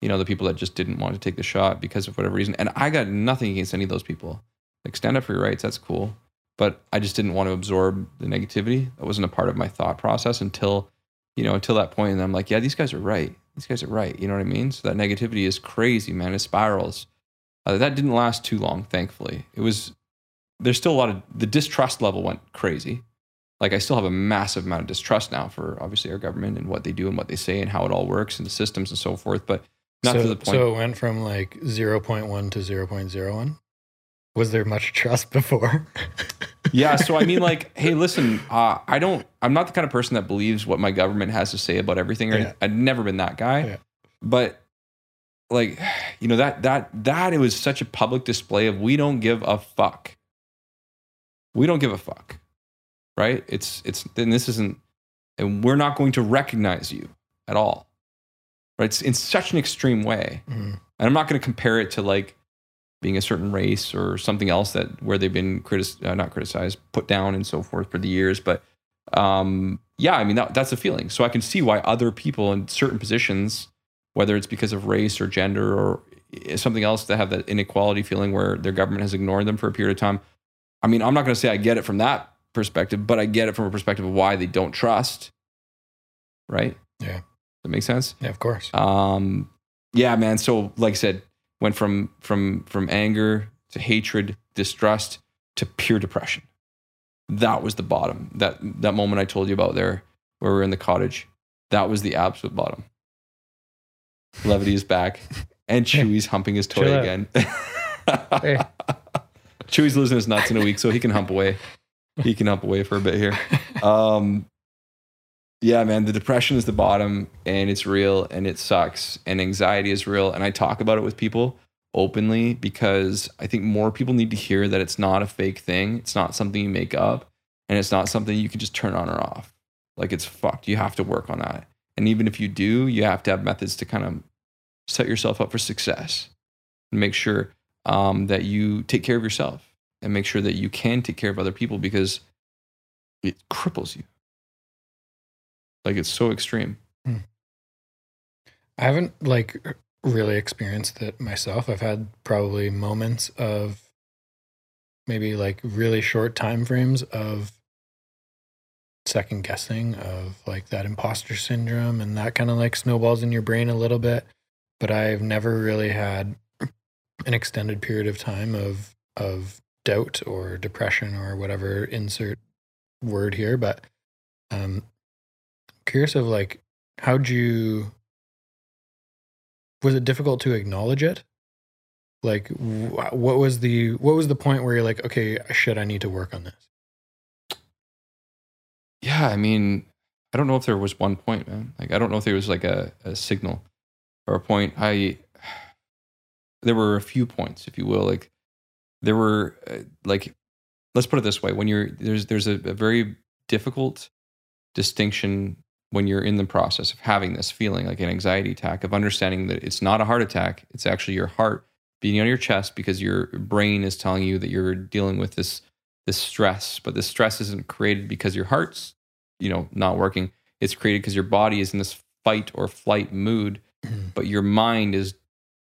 Speaker 2: You know, the people that just didn't want to take the shot because of whatever reason. And I got nothing against any of those people. Like, stand up for your rights. That's cool. But I just didn't want to absorb the negativity. That wasn't a part of my thought process until, you know, until that point. And I'm like, yeah, these guys are right. These guys are right. You know what I mean? So that negativity is crazy, man. It spirals. Uh, that didn't last too long, thankfully. It was there's still a lot of the distrust level went crazy. Like I still have a massive amount of distrust now for obviously our government and what they do and what they say and how it all works and the systems and so forth. But not
Speaker 1: so,
Speaker 2: to the point.
Speaker 1: So it went from like 0.1 to 0.01. Was there much trust before?
Speaker 2: yeah. So I mean, like, hey, listen, uh, I don't. I'm not the kind of person that believes what my government has to say about everything. Or
Speaker 1: Yeah.
Speaker 2: I've never been that guy.
Speaker 1: Yeah.
Speaker 2: But like, you know that that that it was such a public display of we don't give a fuck. We don't give a fuck, right? It's it's then this isn't, and we're not going to recognize you at all, right? It's in such an extreme way.
Speaker 1: Mm.
Speaker 2: And I'm not going to compare it to like being a certain race or something else that where they've been critic- uh, not criticized, put down, and so forth for the years. But um, yeah, I mean that, that's a feeling. So I can see why other people in certain positions, whether it's because of race or gender or something else, that have that inequality feeling where their government has ignored them for a period of time. I mean, I'm not going to say I get it from that perspective, but I get it from a perspective of why they don't trust. Right?
Speaker 1: Yeah.
Speaker 2: That makes sense.
Speaker 1: Yeah, of course.
Speaker 2: Um, yeah, man. So, like I said, went from from from anger to hatred, distrust to pure depression. That was the bottom. That that moment I told you about there, where we're in the cottage, that was the absolute bottom. Levity is back, and Chewy's humping his toy
Speaker 1: Chill
Speaker 2: again.
Speaker 1: Hey.
Speaker 2: Chewy's losing his nuts in a week, so he can hump away. He can hump away for a bit here. Um, yeah, man, the depression is the bottom and it's real and it sucks and anxiety is real. And I talk about it with people openly because I think more people need to hear that it's not a fake thing. It's not something you make up and it's not something you can just turn on or off. Like it's fucked. You have to work on that. And even if you do, you have to have methods to kind of set yourself up for success and make sure um, that you take care of yourself and make sure that you can take care of other people because it cripples you. Like it's so extreme.
Speaker 1: I haven't like really experienced it myself. I've had probably moments of maybe like really short time frames of second guessing of like that imposter syndrome and that kind of like snowballs in your brain a little bit but i've never really had an extended period of time of of doubt or depression or whatever insert word here but um curious of like how'd you was it difficult to acknowledge it like wh- what was the what was the point where you're like okay shit i need to work on this
Speaker 2: Yeah, I mean, I don't know if there was one point, man. Like, I don't know if there was like a, a signal or a point. I there were a few points, if you will. Like, there were uh, like, let's put it this way: when you're there's there's a, a very difficult distinction when you're in the process of having this feeling like an anxiety attack of understanding that it's not a heart attack; it's actually your heart beating on your chest because your brain is telling you that you're dealing with this this stress. But this stress isn't created because your heart's you know not working. It's created because your body is in this fight or flight mood but your mind is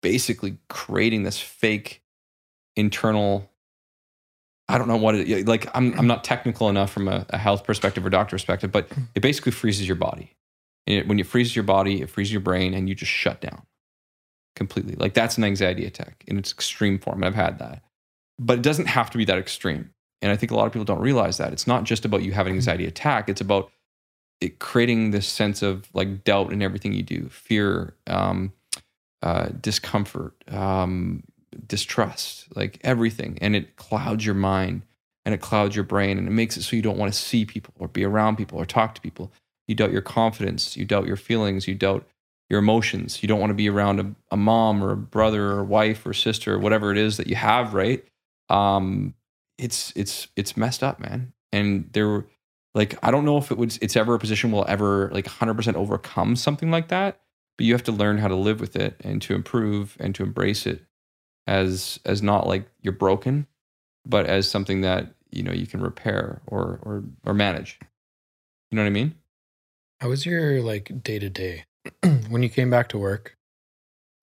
Speaker 2: basically creating this fake internal i don't know what it like i'm, I'm not technical enough from a, a health perspective or doctor perspective but it basically freezes your body. And it, when it freezes your body it freezes your brain and you just shut down completely. Like that's an anxiety attack in its extreme form. And i've had that. But it doesn't have to be that extreme. And I think a lot of people don't realize that. It's not just about you having an anxiety attack, it's about it creating this sense of like doubt in everything you do, fear, um, uh, discomfort, um, distrust, like everything. And it clouds your mind and it clouds your brain and it makes it so you don't want to see people or be around people or talk to people. You doubt your confidence, you doubt your feelings, you doubt your emotions. You don't want to be around a, a mom or a brother or a wife or sister or whatever it is that you have, right? Um, it's it's it's messed up, man. And there, like, I don't know if it would it's ever a position will ever like 100% overcome something like that. But you have to learn how to live with it and to improve and to embrace it as as not like you're broken, but as something that you know you can repair or or or manage. You know what I mean?
Speaker 1: How was your like day to day when you came back to work?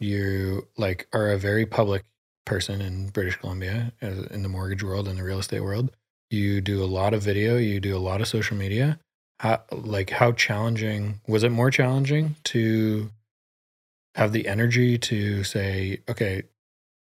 Speaker 1: You like are a very public person in British Columbia, in the mortgage world and the real estate world. You do a lot of video. You do a lot of social media. How, like how challenging was it? More challenging to have the energy to say, okay,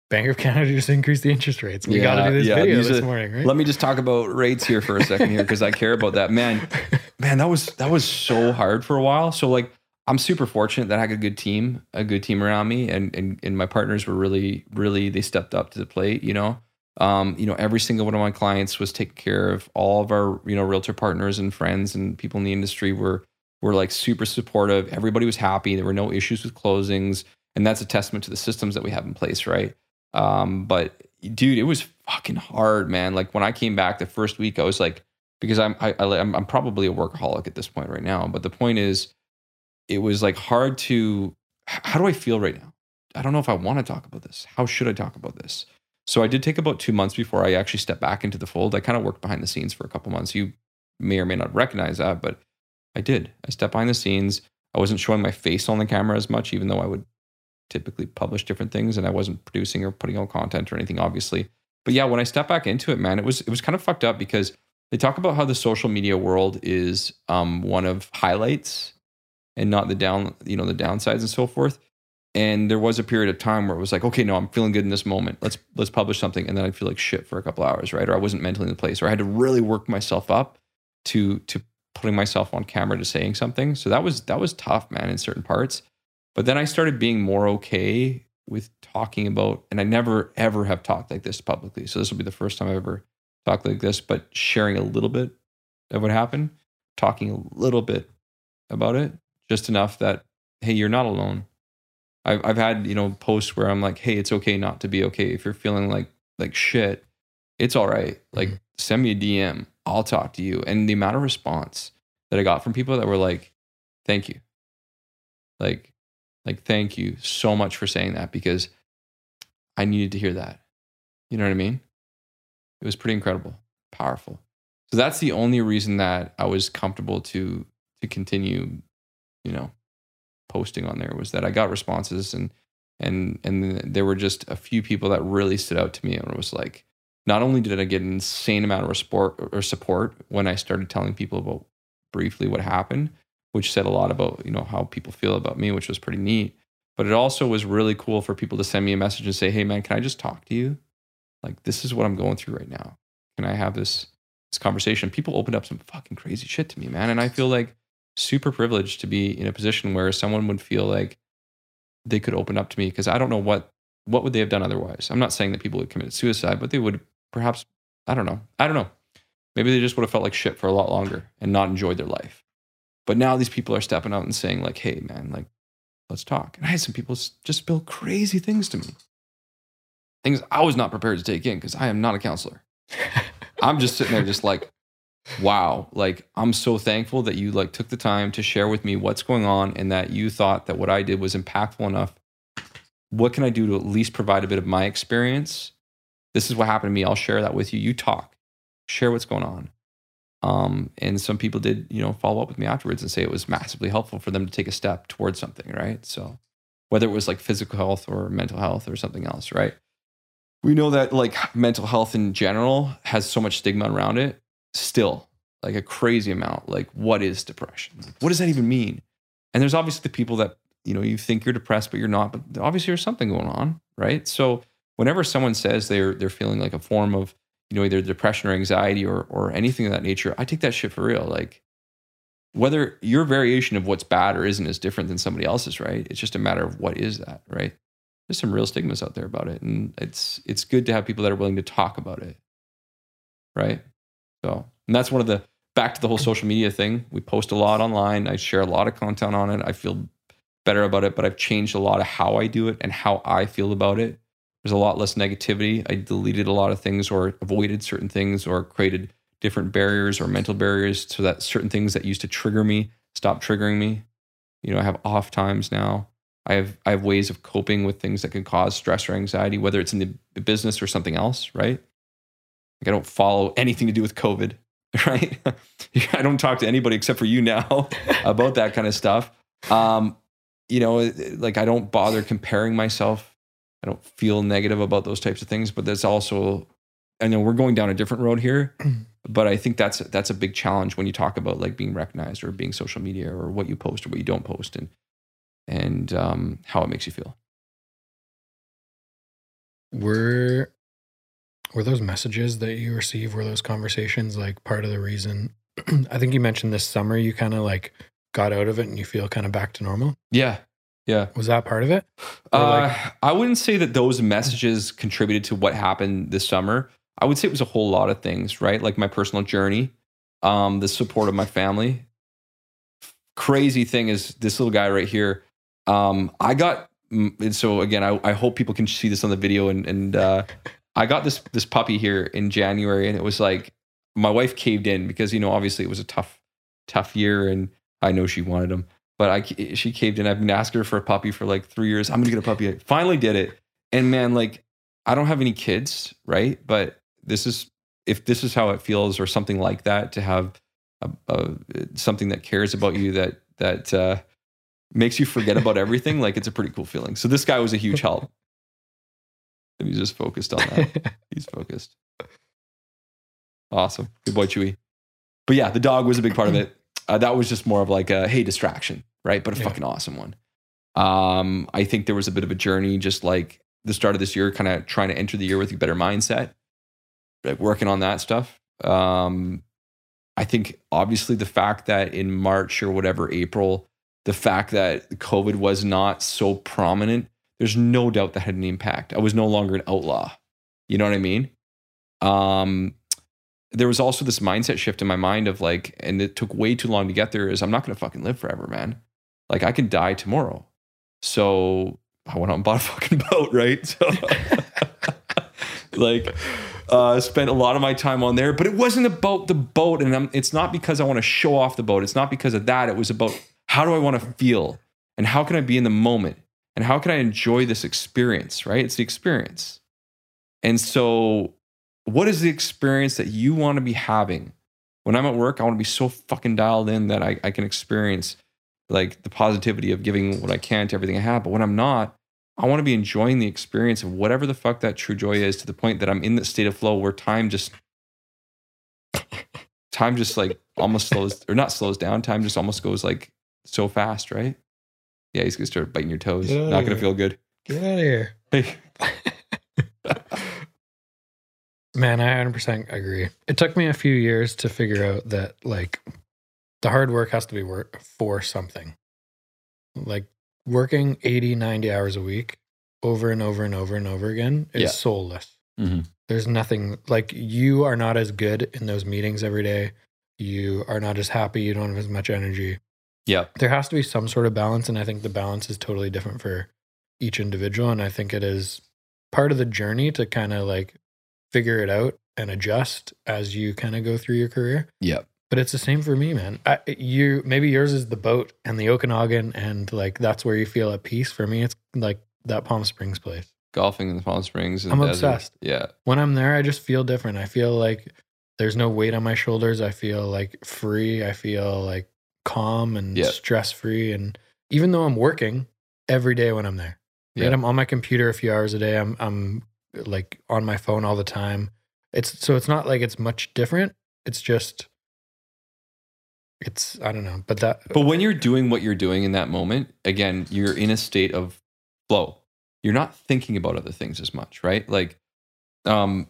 Speaker 1: Bank of Canada just increased the interest rates. We got to do this
Speaker 2: yeah,
Speaker 1: video this
Speaker 2: are-
Speaker 1: morning, right?
Speaker 2: Let me just talk about rates here for a second here because I care about that. Man, man, that was that was so hard for a while. So like I'm super fortunate that I had a good team, a good team around me, and and and my partners were really, really they stepped up to the plate. You know, um, you know, every single one of my clients was taken care of. All of our you know realtor partners and friends and people in the industry were were like super supportive. Everybody was happy. There were no issues with closings, and that's a testament to the systems that we have in place, right? Um, but dude, it was fucking hard, man. Like when I came back the first week, I was like, because I'm I, I, I'm I'm probably a workaholic at this point right now. But the point is, it was like hard to. How do I feel right now? I don't know if I want to talk about this. How should I talk about this? So I did take about two months before I actually stepped back into the fold. I kind of worked behind the scenes for a couple months. You may or may not recognize that, but I did. I stepped behind the scenes. I wasn't showing my face on the camera as much, even though I would typically publish different things and I wasn't producing or putting out content or anything, obviously. But yeah, when I stepped back into it, man, it was it was kind of fucked up because they talk about how the social media world is um, one of highlights and not the down, you know, the downsides and so forth. And there was a period of time where it was like, okay, no, I'm feeling good in this moment. Let's let's publish something, and then I'd feel like shit for a couple hours, right? Or I wasn't mentally in the place, or I had to really work myself up to to putting myself on camera to saying something. So that was that was tough, man, in certain parts. But then I started being more okay with talking about, and I never ever have talked like this publicly. So this will be the first time I've ever talked like this, but sharing a little bit of what happened, talking a little bit about it, just enough that hey, you're not alone. I've I've had you know posts where I'm like, hey, it's okay not to be okay. If you're feeling like like shit, it's all right. Like
Speaker 1: Mhm.
Speaker 2: send me a DM. I'll talk to you. And the amount of response that I got from people that were like, thank you. Like, like, thank you so much for saying that because I needed to hear that. You know what I mean? It was pretty incredible, powerful. So that's the only reason that I was comfortable to to continue, you know, posting on there was that I got responses and and and there were just a few people that really stood out to me and it was like not only did I get an insane amount of support or support when I started telling people about briefly what happened, which said a lot about you know how people feel about me, which was pretty neat. But it also was really cool for people to send me a message and say, "Hey, man, can I just talk to you? Like, this is what I'm going through right now. Can I have this this conversation?" People opened up some fucking crazy shit to me, man, and I feel like super privileged to be in a position where someone would feel like they could open up to me because I don't know what what would they have done otherwise. I'm not saying that people would commit suicide, but they would perhaps I don't know. I don't know. Maybe they just would have felt like shit for a lot longer and not enjoyed their life. But now these people are stepping out and saying like, "Hey, man, like, let's talk." And I had some people just spill crazy things to me, things I was not prepared to take in because I am not a counselor. I'm just sitting there, just like, wow, like I'm so thankful that you like took the time to share with me what's going on and that you thought that what I did was impactful enough. What can I do to at least provide a bit of my experience? This is what happened to me. I'll share that with you. You talk, share what's going on. Um, and some people did, you know, follow up with me afterwards and say it was massively helpful for them to take a step towards something, right? So whether it was like physical health or mental health or something else, right? We know that like mental health in general has so much stigma around it still like a crazy amount like what is depression what does that even mean and there's obviously the people that you know you think you're depressed but you're not but obviously there's something going on right so whenever someone says they're they're feeling like a form of you know either depression or anxiety or or anything of that nature i take that shit for real like whether your variation of what's bad or isn't is different than somebody else's right it's just a matter of what is that right there's some real stigmas out there about it and it's it's good to have people that are willing to talk about it right so, and that's one of the back to the whole social media thing. We post a lot online. I share a lot of content on it. I feel better about it, but I've changed a lot of how I do it and how I feel about it. There's a lot less negativity. I deleted a lot of things or avoided certain things or created different barriers or mental barriers so that certain things that used to trigger me stop triggering me. You know, I have off times now. I have I have ways of coping with things that can cause stress or anxiety, whether it's in the business or something else, right? Like I don't follow anything to do with COVID, right? I don't talk to anybody except for you now about that kind of stuff. Um, you know, like I don't bother comparing myself. I don't feel negative about those types of things, but there's also, I know we're going down a different road here, but I think that's that's a big challenge when you talk about like being recognized or being social media or what you post or what you don't post and and um, how it makes you feel.
Speaker 1: We're were those messages that you receive were those conversations like part of the reason? I think you mentioned this summer you kind of like got out of it and you feel kind of back to normal?
Speaker 2: Yeah yeah.
Speaker 1: Was that part of it?
Speaker 2: Uh, like- i wouldn't say that those messages contributed to what happened this summer. I would say it was a whole lot of things right? Like my personal journey um, the support of my family. Crazy thing is this little guy right here um, i got and so again I, I hope people can see this on the video and, and uh, I got this this puppy here in January, and it was like my wife caved in because you know obviously it was a tough tough year, and I know she wanted him, but I she caved in. I've been asking her for a puppy for like three years. I'm gonna get a puppy. I finally did it, and man, like I don't have any kids, right? But this is if this is how it feels, or something like that, to have a, a, something that cares about you that that uh, makes you forget about everything. Like it's a pretty cool feeling. So this guy was a huge help and he's just focused on that. he's focused. Awesome. Good boy, Chewy. But yeah, the dog was a big part of it. Uh, that was just more of like a hey distraction, right? But a yeah. fucking awesome one. Um, I think there was a bit of a journey, just like the start of this year, kind of trying to enter the year with a better mindset, like working on that stuff. Um, I think obviously the fact that in March or whatever April, the fact that COVID was not so prominent there's no doubt that had an impact. I was no longer an outlaw. You know what I mean? Um, there was also this mindset shift in my mind of like, and it took way too long to get there. Is I'm not going to fucking live forever, man. Like I can die tomorrow. So I went out and bought a fucking boat, right? So, like, uh, spent a lot of my time on there, but it wasn't about the boat, and I'm, it's not because I want to show off the boat. It's not because of that. It was about how do I want to feel And how can I be in the moment? And how can I enjoy this experience, right? It's the experience. And so, what is the experience that you want to be having? When I'm at work, I want to be so fucking dialed in that I, I can experience like the positivity of giving what I can to everything I have. But when I'm not, I want to be enjoying the experience of whatever the fuck that true joy is to the point that I'm in that state of flow where time just time just like almost slows or not slows down. Time just almost goes like so fast, right? Yeah, he's gonna start biting your toes. Not gonna
Speaker 1: here.
Speaker 2: feel good.
Speaker 1: Get out of here.
Speaker 2: Hey,
Speaker 1: Man, I 100% agree. It took me a few years to figure out that like the hard work has to be work for something. Like working 80, 90 hours a week over and over and over and over again is
Speaker 2: Yeah.
Speaker 1: soulless.
Speaker 2: Mhm.
Speaker 1: There's nothing like you are not as good in those meetings every day. You are not as happy. You don't have as much energy.
Speaker 2: yeah,
Speaker 1: There has to be some sort of balance. And I think the balance is totally different for each individual. And I think it is part of the journey to kind of like figure it out and adjust as you kind of go through your career.
Speaker 2: yeah,
Speaker 1: But it's the same for me, man. I, you maybe yours is the boat and the Okanagan, and like that's where you feel at peace. For me, it's like that Palm Springs place.
Speaker 2: golfing in the Palm Springs.
Speaker 1: I'm
Speaker 2: desert.
Speaker 1: obsessed.
Speaker 2: Yeah,
Speaker 1: When I'm there, I just feel different. I feel like there's no weight on my shoulders. I feel like free. I feel like calm and
Speaker 2: Yeah.
Speaker 1: stress free. And even though I'm working every day when I'm there, right?
Speaker 2: Yeah.
Speaker 1: I'm on my computer a few hours a day. I'm I'm like on my phone all the time. It's so it's not like it's much different. It's just it's I don't know, but that
Speaker 2: But when you're doing what you're doing in that moment, again, you're in a state of flow. You're not thinking about other things as much, right? Like, um,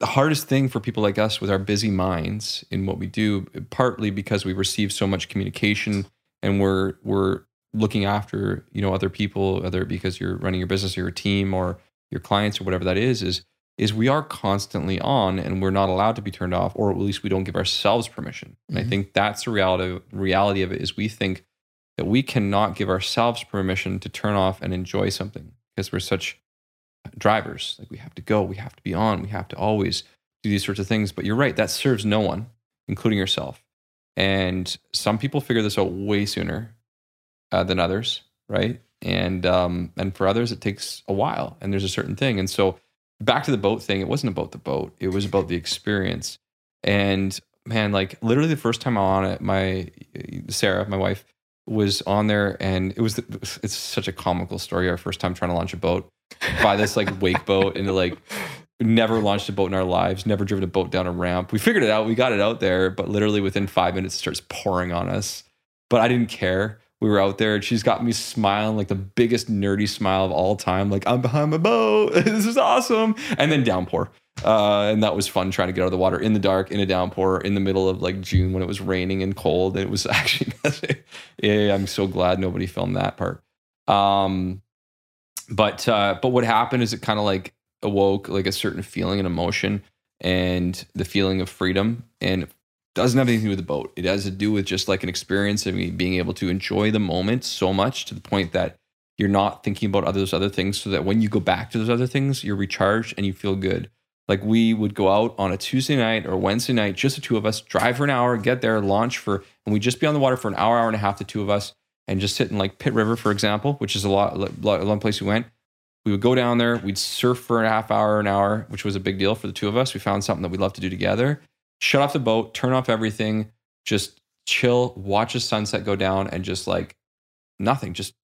Speaker 2: the hardest thing for people like us with our busy minds in what we do, partly because we receive so much communication and we're we're looking after you know other people, whether because you're running your business or your team or your clients or whatever that is, is is we are constantly on and we're not allowed to be turned off, or at least we don't give ourselves permission. And I think that's the reality reality of it is we think that we cannot give ourselves permission to turn off and enjoy something because we're such drivers. Like we have to go, we have to be on, we have to always do these sorts of things. But you're right, that serves no one, including yourself. And some people figure this out way sooner uh, than others, right? And um, and for others, it takes a while. And there's a certain thing. And so back to the boat thing, it wasn't about the boat; it was about the experience. And man, like literally the first time I'm on it, my Sarah, my wife, was on there, and it was it's such a comical story. Our first time trying to launch a boat by this like wake boat, and like never launched a boat in our lives, never driven a boat down a ramp. We figured it out, we got it out there, but literally within five minutes, it starts pouring on us. But I didn't care. We were out there, and she's got me smiling like the biggest nerdy smile of all time. Like I'm behind my boat. this is awesome. And then downpour. Uh, and that was fun trying to get out of the water in the dark, in a downpour, in the middle of like June when it was raining and cold. And it was actually, yeah, I'm so glad nobody filmed that part. Um, but uh, but what happened is it kind of like awoke like a certain feeling and emotion and the feeling of freedom and doesn't have anything to do with the boat. It has to do with just like an experience of being able to enjoy the moment so much to the point that you're not thinking about other those other things so that when you go back to those other things, you're recharged and you feel good. Like we would go out on a Tuesday night or Wednesday night, just the two of us, drive for an hour, get there, launch for, and we'd just be on the water for an hour, hour and a half, the two of us, and just sit in like Pitt River, for example, which is a lot, a long place we went. We would go down there, we'd surf for a half hour, an hour, which was a big deal for the two of us. We found something that we love to do together. Shut off the boat, turn off everything, just chill, watch the sunset go down, and just like nothing, just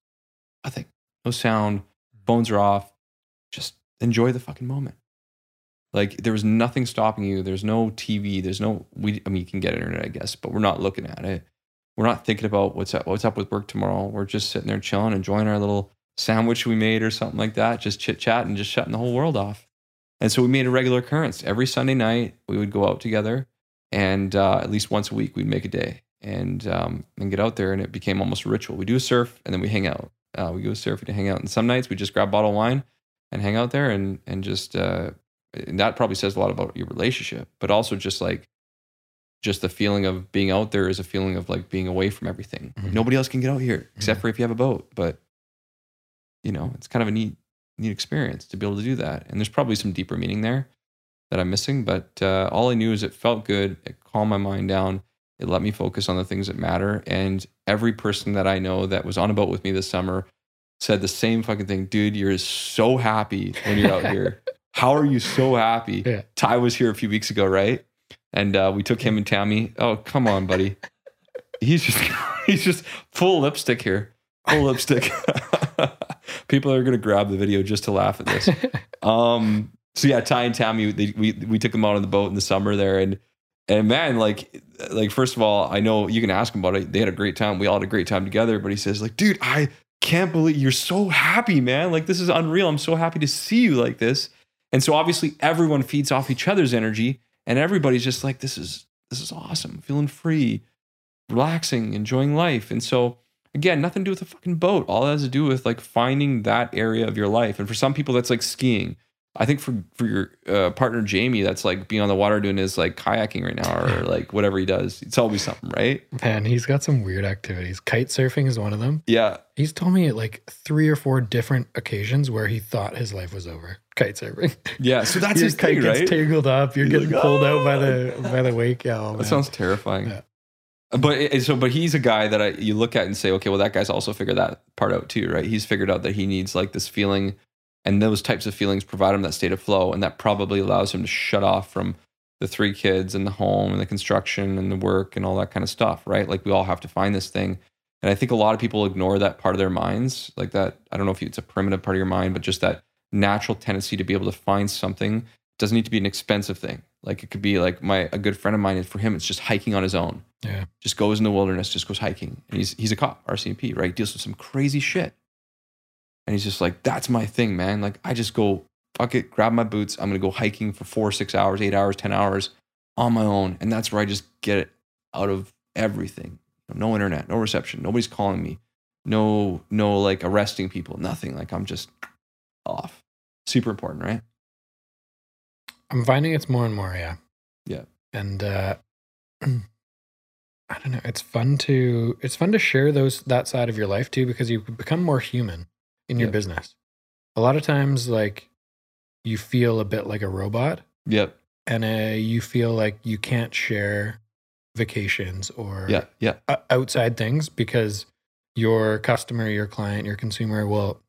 Speaker 2: nothing. No sound, mm-hmm. phones are off. Just enjoy the fucking moment. Like there was nothing stopping you. There's no TV. There's no we. I mean, you can get internet, I guess, but we're not looking at it. We're not thinking about what's up. What's up with work tomorrow? We're just sitting there chilling, enjoying our little sandwich we made or something like that. Just chit chat and just shutting the whole world off. And so we made a regular occurrence. Every Sunday night, we would go out together, and uh, at least once a week, we'd make a day and um, and get out there. And it became almost a ritual. We do a surf, and then we hang out. Uh, we go surfing to hang out. And some nights we just grab a bottle of wine and hang out there, and and just uh, and that probably says a lot about your relationship, but also just like just the feeling of being out there is a feeling of like being away from everything.
Speaker 1: Mhm.
Speaker 2: Nobody else can get out here except
Speaker 1: Mhm.
Speaker 2: for if you have a boat, but you know, it's kind of a neat neat experience to be able to do that. And there's probably some deeper meaning there that I'm missing, but uh, all I knew is it felt good. It calmed my mind down. It let me focus on the things that matter. And every person that I know that was on a boat with me this summer said the same fucking thing. Dude, you're so happy when you're out here. How are you so happy?
Speaker 1: Yeah.
Speaker 2: Ty was here a few weeks ago, right? And uh, we took him and Tammy. Oh, come on, buddy. He's just he's just full lipstick here. Full lipstick. People are gonna grab the video just to laugh at this. Um, so yeah, Ty and Tammy, they, we we took them out on the boat in the summer there, and and man, like like first of all, I know you can ask them about it. They had a great time. We all had a great time together. But he says like, dude, I can't believe you're so happy, man. Like this is unreal. I'm so happy to see you like this. And so obviously everyone feeds off each other's energy, and everybody's just like, this is this is awesome, feeling free, relaxing, enjoying life. And so again, nothing to do with a fucking boat. All it has to do with like finding that area of your life. And for some people, that's like skiing. I think for for your uh, partner Jamie, that's like being on the water doing his like kayaking right now, or like whatever he does. It's always something, right?
Speaker 1: Man, he's got some weird activities. Kite surfing is one of them.
Speaker 2: Yeah,
Speaker 1: He's told me like three or four different occasions where he thought his life was over. Kite surfing.
Speaker 2: yeah. So that's
Speaker 1: Your
Speaker 2: his
Speaker 1: kite
Speaker 2: thing,
Speaker 1: gets
Speaker 2: right?
Speaker 1: tangled up. You're
Speaker 2: You're
Speaker 1: getting
Speaker 2: like,
Speaker 1: pulled out by
Speaker 2: "Oh."
Speaker 1: the by the wake. Yeah, oh,
Speaker 2: That sounds terrifying.
Speaker 1: Yeah.
Speaker 2: But eh, eh, so, but he's a guy that I, you look at and say, okay, well, that guy's also figured that part out too, right? He's figured out that he needs like this feeling, and those types of feelings provide him that state of flow, and that probably allows him to shut off from the three kids and the home and the construction and the work and all that kind of stuff, right? Like we all have to find this thing. And I think a lot of people ignore that part of their minds, like that. I don't know if it's a primitive part of your mind, but just that natural tendency to be able to find something. Doesn't need to be an expensive thing. Like it could be like my a good friend of mine. For him, it's just hiking on his own
Speaker 1: Yeah.
Speaker 2: just goes in the wilderness, just goes hiking. And he's he's a cop, RCMP, right? Deals with some crazy shit. And he's just like, that's my thing, man. Like I just go, fuck it, grab my boots. I'm gonna go hiking for four, six hours, eight hours, ten hours on my own. And that's where I just get it out of everything. No internet, no reception, nobody's calling me, no, no like arresting people, nothing. Like I'm just off. Super important, right?
Speaker 1: I'm finding it's more and more, yeah.
Speaker 2: Yeah.
Speaker 1: And uh I don't know. It's fun to it's fun to share those that side of your life too because you become more human in your
Speaker 2: Yeah.
Speaker 1: business. A lot of times like you feel a bit like a robot
Speaker 2: Yep.
Speaker 1: and uh, you feel like you can't share vacations or
Speaker 2: Yeah. Yeah.
Speaker 1: outside things because your customer, your client, your consumer will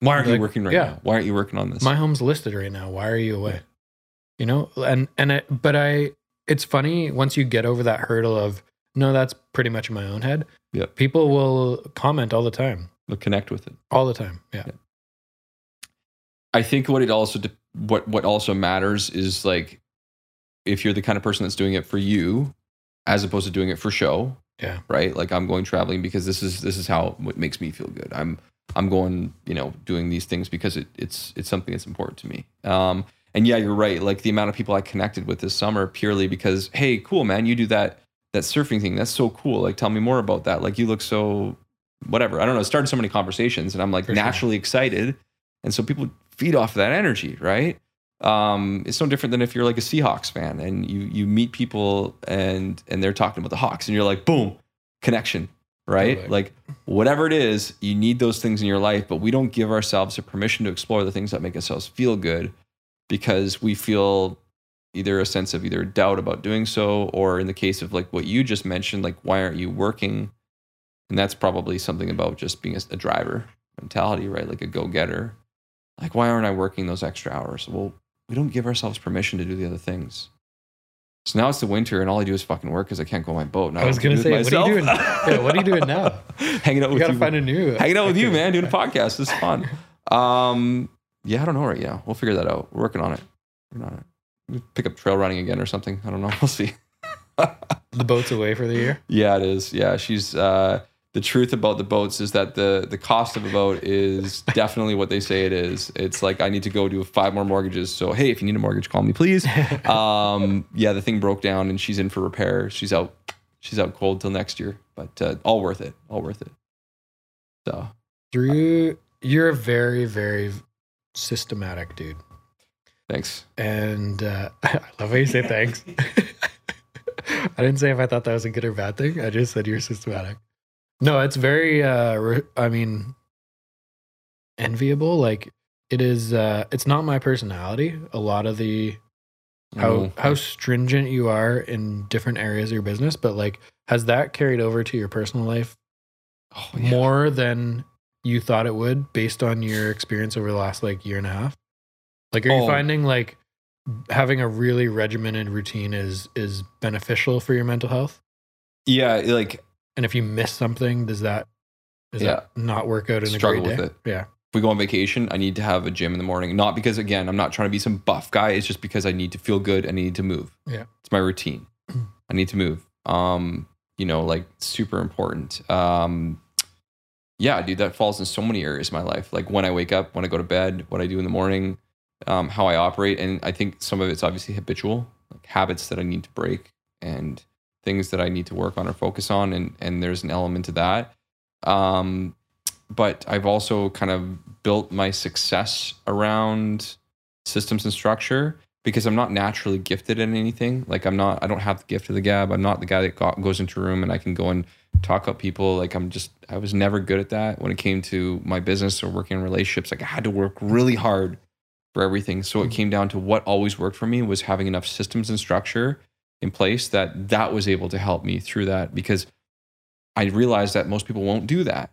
Speaker 2: Why aren't
Speaker 1: Like,
Speaker 2: you working right
Speaker 1: yeah.
Speaker 2: now? Why aren't you working on this?
Speaker 1: my home's listed right now why are you away you know and and it, but i it's funny once you get over that hurdle of no that's pretty much in my own head
Speaker 2: Yep.
Speaker 1: people will comment all the time
Speaker 2: But connect with it.
Speaker 1: all the time yeah
Speaker 2: Yeah. I think what it also de- what what also matters is like if you're the kind of person that's doing it for you as opposed to doing it for show,
Speaker 1: yeah
Speaker 2: right? Like I'm going traveling because this is this is how what makes me feel good. I'm I'm going, you know, doing these things because it, it's it's something that's important to me. Um, and yeah, you're right. Like the amount of people I connected with this summer purely because, hey, cool, man, you do that that surfing thing. That's so cool. Like, tell me more about that. Like, you look so whatever. I don't know. It started so many conversations, and I'm like
Speaker 1: For sure.
Speaker 2: naturally excited, and so people feed off that energy, right? Um, it's no different than if you're like a Seahawks fan and you you meet people and and they're talking about the Hawks, and you're like, boom, connection, right?
Speaker 1: Totally.
Speaker 2: Like whatever it is, you need those things in your life, but we don't give ourselves the permission to explore the things that make ourselves feel good because we feel either a sense of either doubt about doing so, or in the case of like what you just mentioned, like why aren't you working? And that's probably something about just being a, a driver mentality, right? Like a go getter. Like why aren't I working those extra hours? Well, we don't give ourselves permission to do the other things. So now it's the winter, and all I do is fucking work because I can't go on my boat. Now
Speaker 1: I was gonna say, what are you doing- yeah, what are you doing now?
Speaker 2: Hanging out
Speaker 1: you
Speaker 2: with
Speaker 1: gotta
Speaker 2: you.
Speaker 1: find a new
Speaker 2: hanging out with you, man, doing a podcast. This is fun. Um, yeah, I don't know right now. We'll figure that out. We're working on it. On it. We'll Pick up trail running again or something. I don't know. We'll see.
Speaker 1: the boat's away for the year
Speaker 2: Yeah, it is. Yeah, she's uh the truth about the boats is that the the cost of a boat is definitely what they say it is. It's like I need to go do five more mortgages. So hey, if you need a mortgage, call me please. Um, yeah, the thing broke down and she's in for repair. She's out. She's out cold till next year, but uh, all worth it. All worth it. So
Speaker 1: Drew, you're a very, very systematic dude.
Speaker 2: thanks.
Speaker 1: And uh, I love how you say thanks. I didn't say if I thought that was a good or bad thing. I just said you're systematic. No, it's very, uh, re- I mean, enviable. Like it is, uh, it's not my personality. A lot of the how how stringent you are in different areas of your business, but like has that carried over to your personal life
Speaker 2: Oh, yeah.
Speaker 1: more than you thought it would based on your experience over the last like year and a half? Like are you
Speaker 2: Oh.
Speaker 1: finding like having a really regimented routine is is beneficial for your mental health?
Speaker 2: yeah, like
Speaker 1: And if you miss something, does that does
Speaker 2: Yeah.
Speaker 1: that not work out in
Speaker 2: Struggle
Speaker 1: a great
Speaker 2: with
Speaker 1: day?
Speaker 2: it.
Speaker 1: Yeah.
Speaker 2: if we go on vacation, I need to have a gym in the morning. Not because again, I'm not trying to be some buff guy. It's just because I need to feel good. and I need to move.
Speaker 1: Yeah.
Speaker 2: It's my routine. I need to move. Um, you know, like super important. Um, yeah, dude, that falls in so many areas of my life. Like when I wake up, when I go to bed, what I do in the morning, um, how I operate. And I think some of it's obviously habitual, like habits that I need to break and things that I need to work on or focus on. And and there's an element to that. Um, but I've also kind of built my success around systems and structure because I'm not naturally gifted in anything. Like I'm not, I don't have the gift of the gab. I'm not the guy that got, goes into a room and I can go and talk up people. Like I'm just, I was never good at that when it came to my business or working in relationships. Like I had to work really hard for everything. So it mm-hmm. came down to what always worked for me was having enough systems and structure in place that that was able to help me through that because I realized that most people won't do that.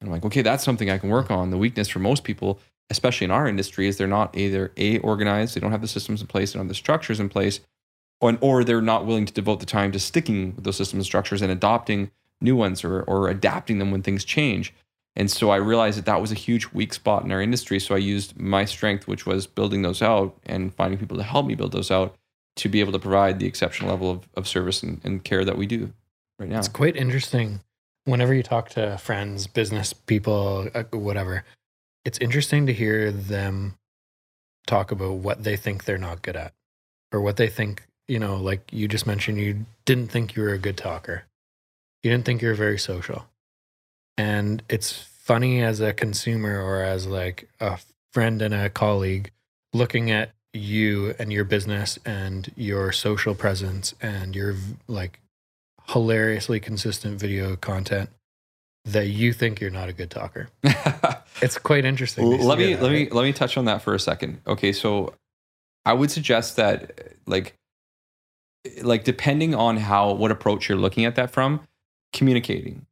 Speaker 2: And I'm like, okay, that's something I can work on. The weakness for most people, especially in our industry, is they're not either a organized, they don't have the systems in place, they don't have the structures in place, or, or they're not willing to devote the time to sticking with those systems and structures and adopting new ones or, or adapting them when things change. And so I realized that that was a huge weak spot in our industry. So I used my strength, which was building those out and finding people to help me build those out to be able to provide the exceptional level of, of service and, and care that we do right now.
Speaker 1: It's quite interesting. Whenever you talk to friends, business people, uh, whatever, it's interesting to hear them talk about what they think they're not good at or what they think, you know, like you just mentioned, you didn't think you were a good talker. You didn't think you were very social. And it's funny as a consumer or as like a friend and a colleague looking at you and your business and your social presence and your like hilariously consistent video content that you think you're not a good talker. It's quite interesting. to
Speaker 2: let me
Speaker 1: that,
Speaker 2: let me let me touch on that for a second. Okay, so I would suggest that like like depending on how what approach you're looking at that from, communicating.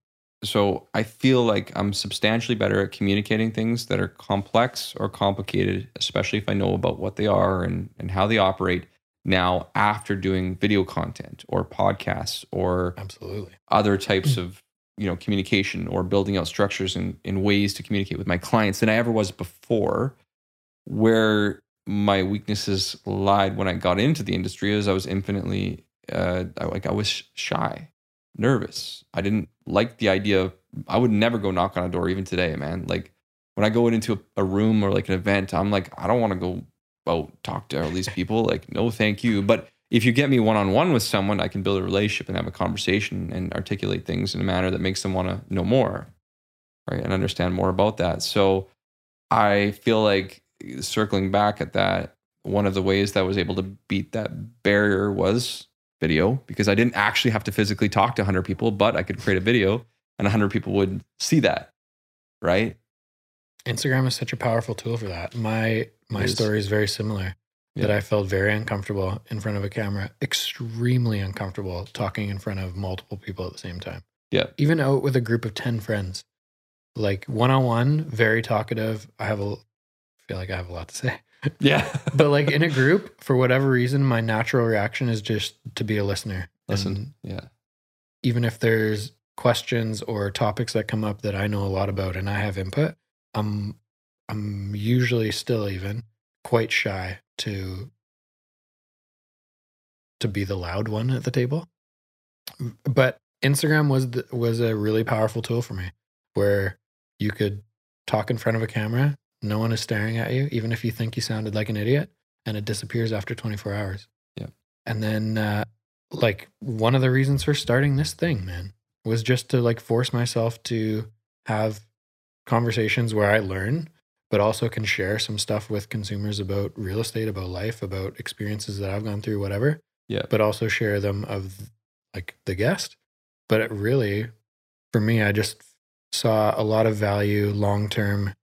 Speaker 2: So I feel like I'm substantially better at communicating things that are complex or complicated, especially if I know about what they are and, and how they operate now after doing video content or podcasts or
Speaker 1: Absolutely.
Speaker 2: other types mm. of you know communication or building out structures and in ways to communicate with my clients than I ever was before. Where my weaknesses lied when I got into the industry is I was infinitely uh, I, like I was shy, nervous. I didn't like the idea of I would never go knock on a door even today, man. Like when I go into a, a room or like an event, I'm like I don't want to go out talk to all these people. Like no, thank you. But if you get me one on one with someone, I can build a relationship and have a conversation and articulate things in a manner that makes them want to know more, right, and understand more about that. So I feel like circling back at that, one of the ways that I was able to beat that barrier was video because I didn't actually have to physically talk to 100 people, but I could create a video and 100 people would see that, right?
Speaker 1: Instagram is such a powerful tool for that. My my story is very similar. That I felt very uncomfortable in front of a camera, extremely uncomfortable talking in front of multiple people at the same time.
Speaker 2: Yeah.
Speaker 1: Even out with a group of 10 friends. Like one on one, very talkative. I have a feel like I have a lot to say.
Speaker 2: Yeah.
Speaker 1: But like in a group, for whatever reason, my natural reaction is just to be a listener.
Speaker 2: Listen.
Speaker 1: And
Speaker 2: Yeah.
Speaker 1: even if there's questions or topics that come up that I know a lot about and I have input, I'm I'm usually still even quite shy to to be the loud one at the table. But Instagram was the, was a really powerful tool for me where you could talk in front of a camera, no one is staring at you even if you think you sounded like an idiot and it disappears after 24 hours.
Speaker 2: Yeah.
Speaker 1: And then uh like one of the reasons for starting this thing, man, was just to like force myself to have conversations where I learn, but also can share some stuff with consumers about real estate, about life, about experiences that I've gone through, whatever.
Speaker 2: Yeah.
Speaker 1: But also share them of like the guest. But it really, for me, I just saw a lot of value long term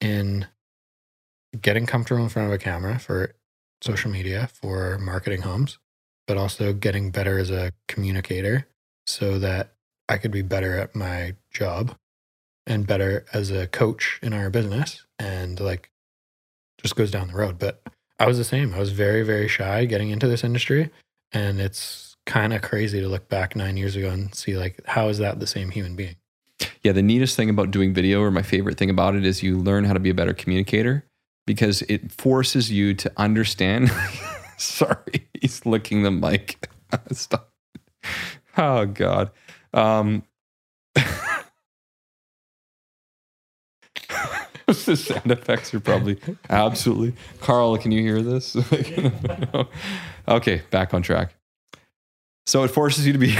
Speaker 1: in getting comfortable in front of a camera for social media for marketing homes, but also getting better as a communicator so that I could be better at my job and better as a coach in our business and like just goes down the road. But I was the same. I was very, very shy getting into this industry. And it's kind of crazy to look back nine years ago and see like how is that the same human being?
Speaker 2: Yeah, the neatest thing about doing video, or my favorite thing about it, is you learn how to be a better communicator because it forces you to understand. Sorry, he's licking the mic. Stop. Oh God. Um, the sound effects are probably absolutely. Carl, can you hear this? okay, back on track. So it forces you to be,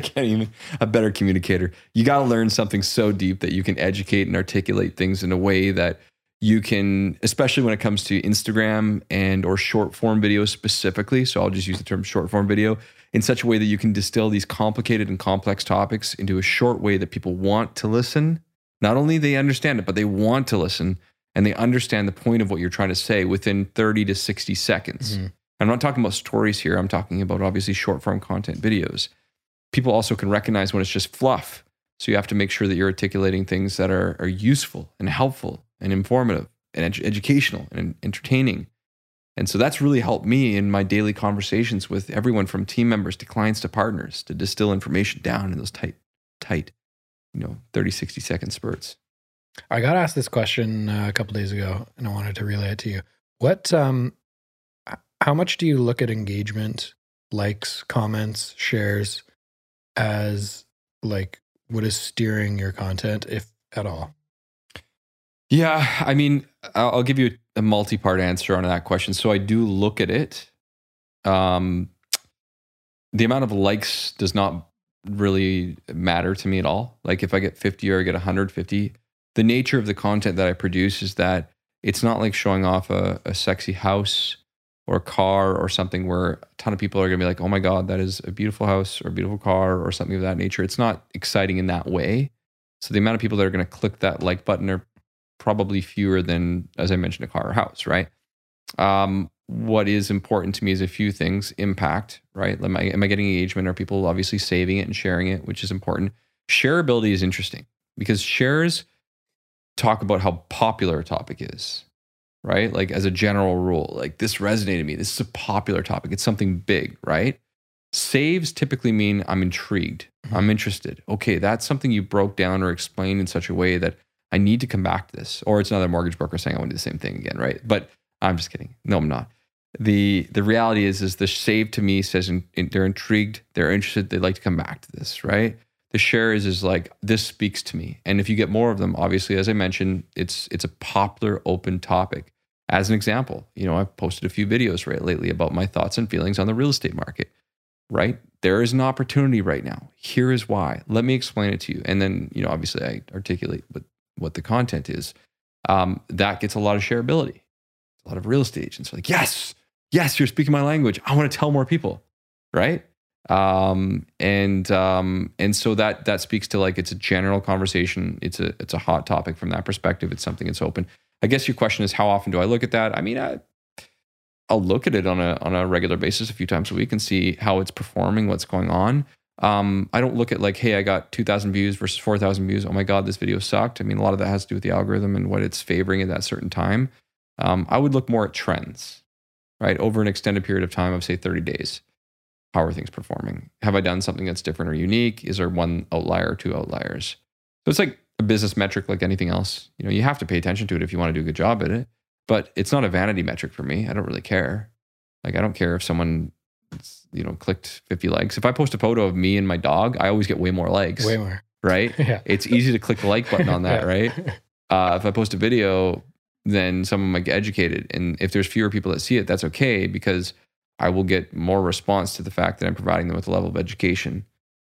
Speaker 2: can't even, a better communicator. You got to learn something so deep that you can educate and articulate things in a way that you can, especially when it comes to Instagram and or short form video specifically. So I'll just use the term short form video in such a way that you can distill these complicated and complex topics into a short way that people want to listen not only they understand it, but they want to listen and they understand the point of what you're trying to say within 30 to 60 seconds. Mm-hmm. I'm not talking about stories here. I'm talking about obviously short form content videos. People also can recognize when it's just fluff. So you have to make sure that you're articulating things that are, are useful and helpful and informative and ed- educational and entertaining. And so that's really helped me in my daily conversations with everyone from team members to clients to partners to distill information down in those tight, tight you know 30 60 second spurts.
Speaker 1: I got asked this question uh, a couple days ago and i wanted to relay it to you. What um how much do you look at engagement likes comments shares as like what is steering your content if at all?
Speaker 2: Yeah i mean i'll give you a multi-part answer on that question. So i do look at it. Um the amount of likes does not really matter to me at all. Like if I get 50 or I get 150, the nature of the content that I produce is that it's not like showing off a, a sexy house or a car or something where a ton of people are going to be like, oh my God, that is a beautiful house or a beautiful car or something of that nature. It's not exciting in that way. So the amount of people that are going to click that like button are probably fewer than, as I mentioned, a car or house, right? Um, what is important to me is a few things impact right? Am I, am I getting engagement? Are people obviously saving it and sharing it which is important. Shareability is interesting because shares talk about how popular a topic is right? Like as a general rule like this resonated with me. This is a popular topic. It's something big right? Saves typically mean i'm intrigued. Mm-hmm. i'm interested. Okay that's something you broke down or explained in such a way that i need to come back to this. Or it's another mortgage broker saying i want to do the same thing again right? But I'm just kidding. No, I'm not. The the reality is is the save to me says in, in, they're intrigued, they're interested, they'd like to come back to this, right? The share is is like this speaks to me, and if you get more of them, obviously, as I mentioned, it's it's a popular open topic. As an example, you know, I've posted a few videos right lately about my thoughts and feelings on the real estate market. Right there is an opportunity right now. Here is why. Let me explain it to you, and then you know, obviously, I articulate what what the content is. Um, that gets a lot of shareability a lot of real estate agents are like, yes, yes, you're speaking my language. I want to tell more people, right? Um, and um, and so that that speaks to like it's a general conversation. It's a it's a hot topic from that perspective. It's something that's open. I guess your question is how often do I look at that? I mean, I, I'll look at it on a on a regular basis, a few times a week, and see how it's performing, what's going on. Um, I don't look at like, hey, I got 2,000 views versus 4,000 views. Oh my God, this video sucked. I mean, a lot of that has to do with the algorithm and what it's favoring at that certain time. Um, I would look more at trends, right? Over an extended period of time of, say, 30 days. How are things performing? Have I done something that's different or unique? Is there one outlier or two outliers? So it's like a business metric like anything else. You know, you have to pay attention to it if you want to do a good job at it, but it's not a vanity metric for me. I don't really care. Like, I don't care if someone, you know, clicked 50 likes. If I post a photo of me and my dog, I always get way more likes.
Speaker 1: Way more.
Speaker 2: Right? yeah. It's easy to click the like button on that, yeah. right? Uh, if I post a video, then someone might get educated. And if there's fewer people that see it, that's okay because I will get more response to the fact that I'm providing them with a level of education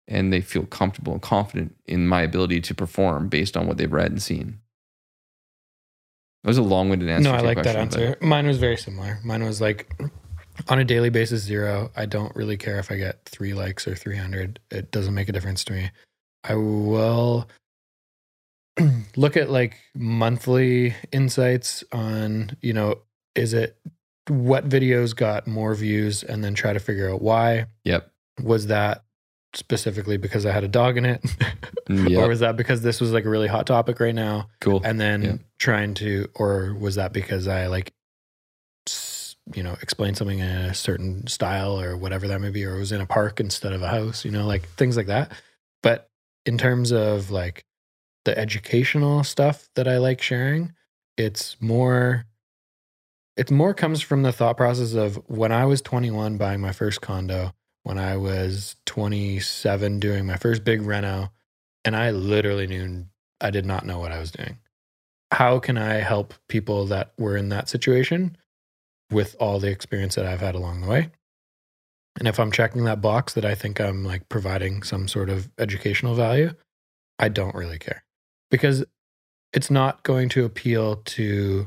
Speaker 2: and they feel comfortable and confident in my ability to perform based on what they've read and seen. That was a long winded answer.
Speaker 1: No, I like question, that answer. Mine was very similar. Mine was like on a daily basis, zero. I don't really care if I get three likes or 300. It doesn't make a difference to me. I will look at like monthly insights on, you know, is it what videos got more views and then try to figure out why.
Speaker 2: Yep.
Speaker 1: Was that specifically because I had a dog in it?
Speaker 2: Mm, Yep.
Speaker 1: or was that because this was like a really hot topic right now?
Speaker 2: cool.
Speaker 1: And then
Speaker 2: Yeah.
Speaker 1: trying to, or was that because I like, you know, explain something in a certain style or whatever that may be, or it was in a park instead of a house, you know, like things like that. But in terms of like the educational stuff that I like sharing, it's more, it more comes from the thought process of when I was 21 buying my first condo, when I was 27 doing my first big reno, and I literally knew I did not know what I was doing. How can I help people that were in that situation with all the experience that I've had along the way? And if I'm checking that box that I think I'm like providing some sort of educational value, I don't really care because it's not going to appeal to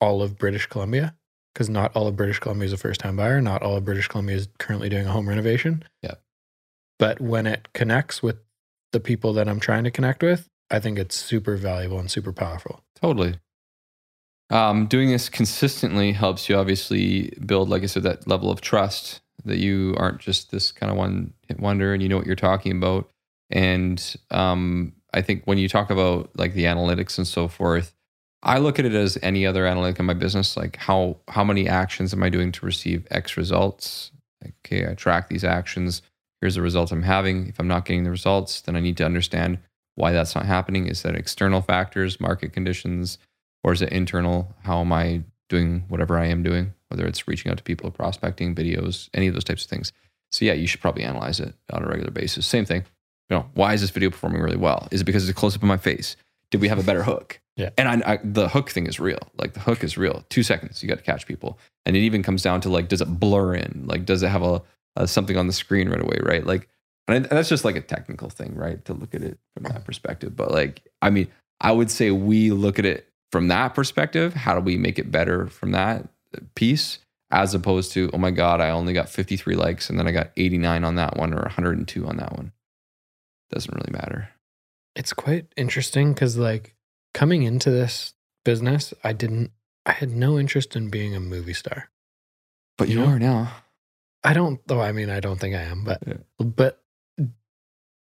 Speaker 1: all of British Columbia because not all of British Columbia is a first time buyer. Not all of British Columbia is currently doing a home renovation.
Speaker 2: Yeah.
Speaker 1: But when it connects with the people that I'm trying to connect with, I think it's super valuable and super powerful.
Speaker 2: Totally. Um, doing this consistently helps you obviously build, like I said, that level of trust that you aren't just this kind of one hit wonder and you know what you're talking about. And um, I think when you talk about like the analytics and so forth, I look at it as any other analytic in my business. Like how how many actions am I doing to receive X results? Like, okay, I track these actions. Here's the results I'm having. If I'm not getting the results, then I need to understand why that's not happening. Is that external factors, market conditions, or is it internal? How am I doing whatever I am doing? Whether it's reaching out to people, prospecting, videos, any of those types of things. So yeah, you should probably analyze it on a regular basis. Same thing. You know, why is this video performing really well? Is it because it's a close up of my face? Did we have a better hook?
Speaker 1: Yeah.
Speaker 2: And I, I, the hook thing is real. Like the hook is real. Two seconds, you got to catch people. And it even comes down to like, does it blur in? Like, does it have a, a something on the screen right away? Right. Like, and I- that's just like a technical thing, right? To look at it from that perspective. But like, I mean, I would say we look at it from that perspective. How do we make it better from that piece? As opposed to, oh my God, I only got 53 likes and then I got 89 on that one or 102 on that one. Doesn't really matter.
Speaker 1: It's quite interesting because, like, coming into this business, I didn't, I had no interest in being a movie star.
Speaker 2: But you
Speaker 1: You know?
Speaker 2: are now.
Speaker 1: I don't, though, I mean, I don't think I am, but,
Speaker 2: Yeah.
Speaker 1: but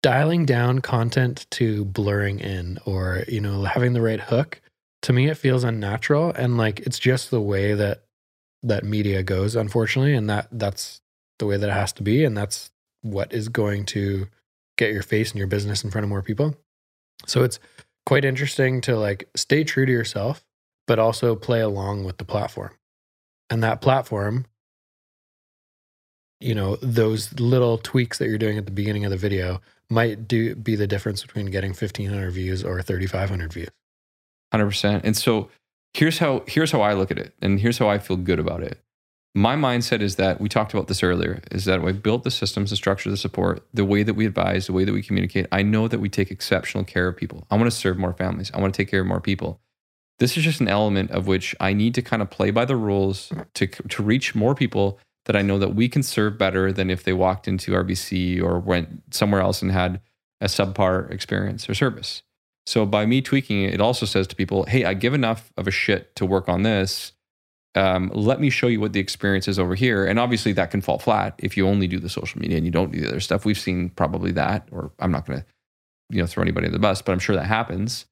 Speaker 1: dialing down content to blurring in or, you know, having the right hook, to me, it feels unnatural. And like, it's just the way that, that media goes, unfortunately. And that, that's the way that it has to be. And that's what is going to get your face and your business in front of more people. So it's quite interesting to like stay true to yourself, but also play along with the platform. And that platform, you know, those little tweaks that you're doing at the beginning of the video might do be the difference between getting 1500 views or 3500 views.
Speaker 2: Hundred percent. And so here's how here's how I look at it, and here's how I feel good about it. My mindset is that we talked about this earlier. Is that we built the systems, the structure, the support, the way that we advise, the way that we communicate. I know that we take exceptional care of people. I want to serve more families. I want to take care of more people. This is just an element of which I need to kind of play by the rules to to reach more people that I know that we can serve better than if they walked into RBC or went somewhere else and had a subpar experience or service. So by me tweaking it, it also says to people, hey, I give enough of a shit to work on this. Um, let me show you what the experience is over here. And obviously that can fall flat if you only do the social media and you don't do the other stuff. We've seen probably that, or I'm not going to, you know, throw anybody under the bus, but I'm sure that happens.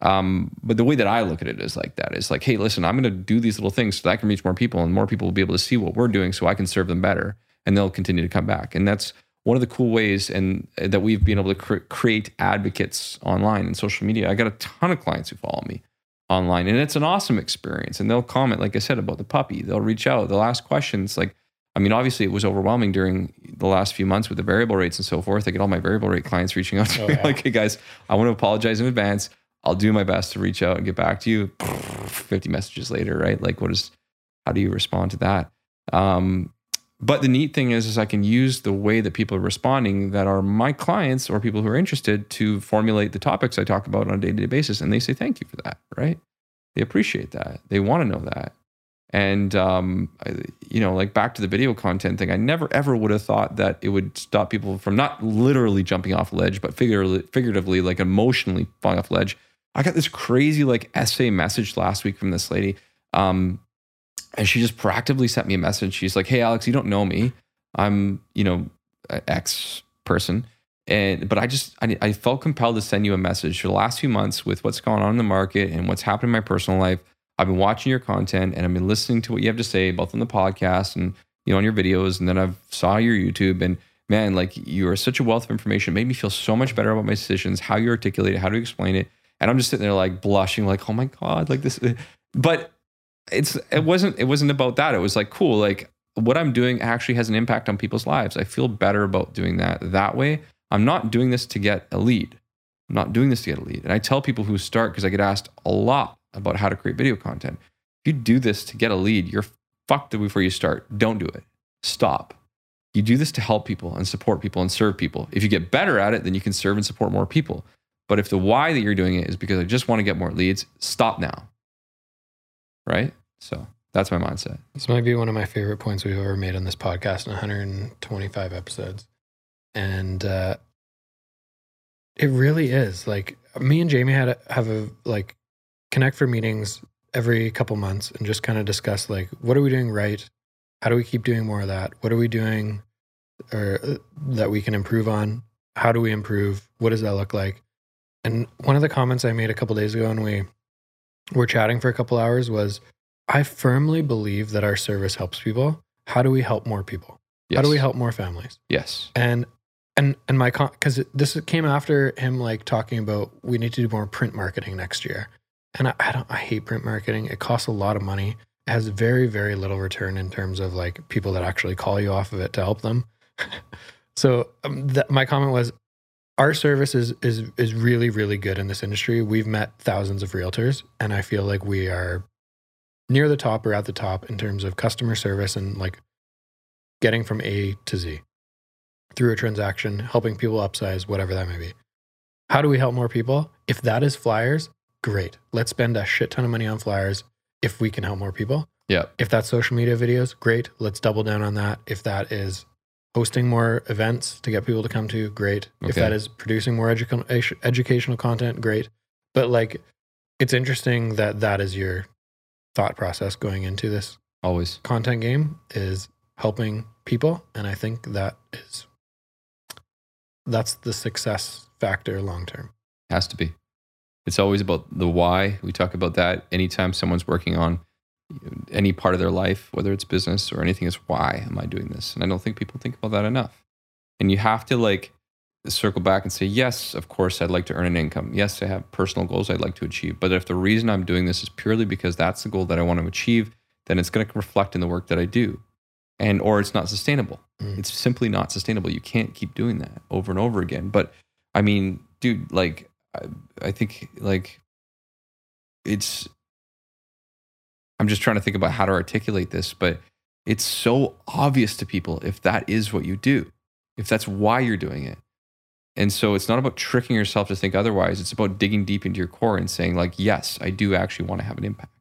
Speaker 2: Um, but the way that I look at it is like that. It's like, hey, listen, I'm going to do these little things so that I can reach more people and more people will be able to see what we're doing so I can serve them better and they'll continue to come back. And that's one of the cool ways and that we've been able to cre- create advocates online and social media. I got a ton of clients who follow me online and it's an awesome experience and they'll comment like I said about the puppy. They'll reach out, they'll ask questions like I mean, obviously, it was overwhelming during the last few months with the variable rates and so forth. I get all my variable rate clients reaching out to
Speaker 1: Oh,
Speaker 2: me
Speaker 1: yeah.
Speaker 2: like, "Hey guys, I want to apologize in advance. I'll do my best to reach out and get back to you." Fifty messages later, right? Like, what is? How do you respond to that? Um, but the neat thing is, is I can use the way that people are responding that are my clients or people who are interested to formulate the topics I talk about on a day to day basis, and they say thank you for that, right? They appreciate that. They want to know that. And um, I, you know, like back to the video content thing, I never ever would have thought that it would stop people from not literally jumping off a ledge, but figuratively, figuratively, like emotionally falling off ledge. I got this crazy like essay message last week from this lady. Um, And she just proactively sent me a message. She's like, "Hey, Alex, you don't know me. I'm, you know, X person." And but I just I, I felt compelled to send you a message for the last few months with what's going on in the market and what's happened in my personal life. I've been watching your content and I've been listening to what you have to say, both on the podcast and you know on your videos, and then I've saw your YouTube and man, like you are such a wealth of information. It made me feel so much better about my decisions, how you articulate it, how to explain it. And I'm just sitting there like blushing, like, oh my God, like this. But it's it wasn't it wasn't about that. It was like, cool, like what I'm doing actually has an impact on people's lives. I feel better about doing that that way. I'm not doing this to get a lead. I'm not doing this to get a lead. And I tell people who start, because I get asked a lot about how to create video content. If you do this to get a lead, you're fucked before you start. Don't do it. Stop. You do this to help people and support people and serve people. If you get better at it, then you can serve and support more people. But if the why that you're doing it is because I just want to get more leads, stop now. Right? So that's my mindset.
Speaker 1: This might be one of my favorite points we've ever made on this podcast in 125 episodes. And uh, it really is like me and Jamie had a, have a like connect for meetings every couple months and just kind of discuss like what are we doing right how do we keep doing more of that what are we doing or uh, that we can improve on how do we improve what does that look like and one of the comments i made a couple days ago when we were chatting for a couple hours was i firmly believe that our service helps people. How do we help more people?
Speaker 2: Yes.
Speaker 1: how do we help more families?
Speaker 2: Yes.
Speaker 1: and and and my con because this came after him like talking about we need to do more print marketing next year. And I, I don't i hate print marketing. It costs a lot of money. It has very very little return in terms of like people that actually call you off of it to help them. So um, th- my comment was our service is is is really really good in this industry we've met thousands of realtors and i feel like we are near the top or at the top in terms of customer service and like getting from a to z through a transaction, helping people upsize, whatever that may be. How do we help more people? If that is flyers, great. Let's spend a shit ton of money on flyers if we can help more people.
Speaker 2: Yeah.
Speaker 1: If that's social media videos, great. Let's double down on that. If that is hosting more events to get people to come to, great. If that is producing more educa- educational content, great. But like, it's interesting that that is your thought process going into this
Speaker 2: Always.
Speaker 1: content game is helping people and i think that is that's the success factor long term
Speaker 2: Has to be. It's always about the why. We talk about that anytime someone's working on any part of their life, whether it's business or anything, is why am I doing this? And I don't think people think about that enough. And you have to like circle back and say, yes, of course, I'd like to earn an income. Yes, I have personal goals I'd like to achieve. But if the reason I'm doing this is purely because that's the goal that I want to achieve, then it's going to reflect in the work that I do. And or it's not sustainable.
Speaker 1: Mm.
Speaker 2: It's simply not sustainable. You can't keep doing that over and over again. But I mean, dude, like I, I think like it's I'm just trying to think about how to articulate this, but it's so obvious to people if that is what you do, if that's why you're doing it. And so it's not about tricking yourself to think otherwise. It's about digging deep into your core and saying, like, yes, I do actually want to have an impact.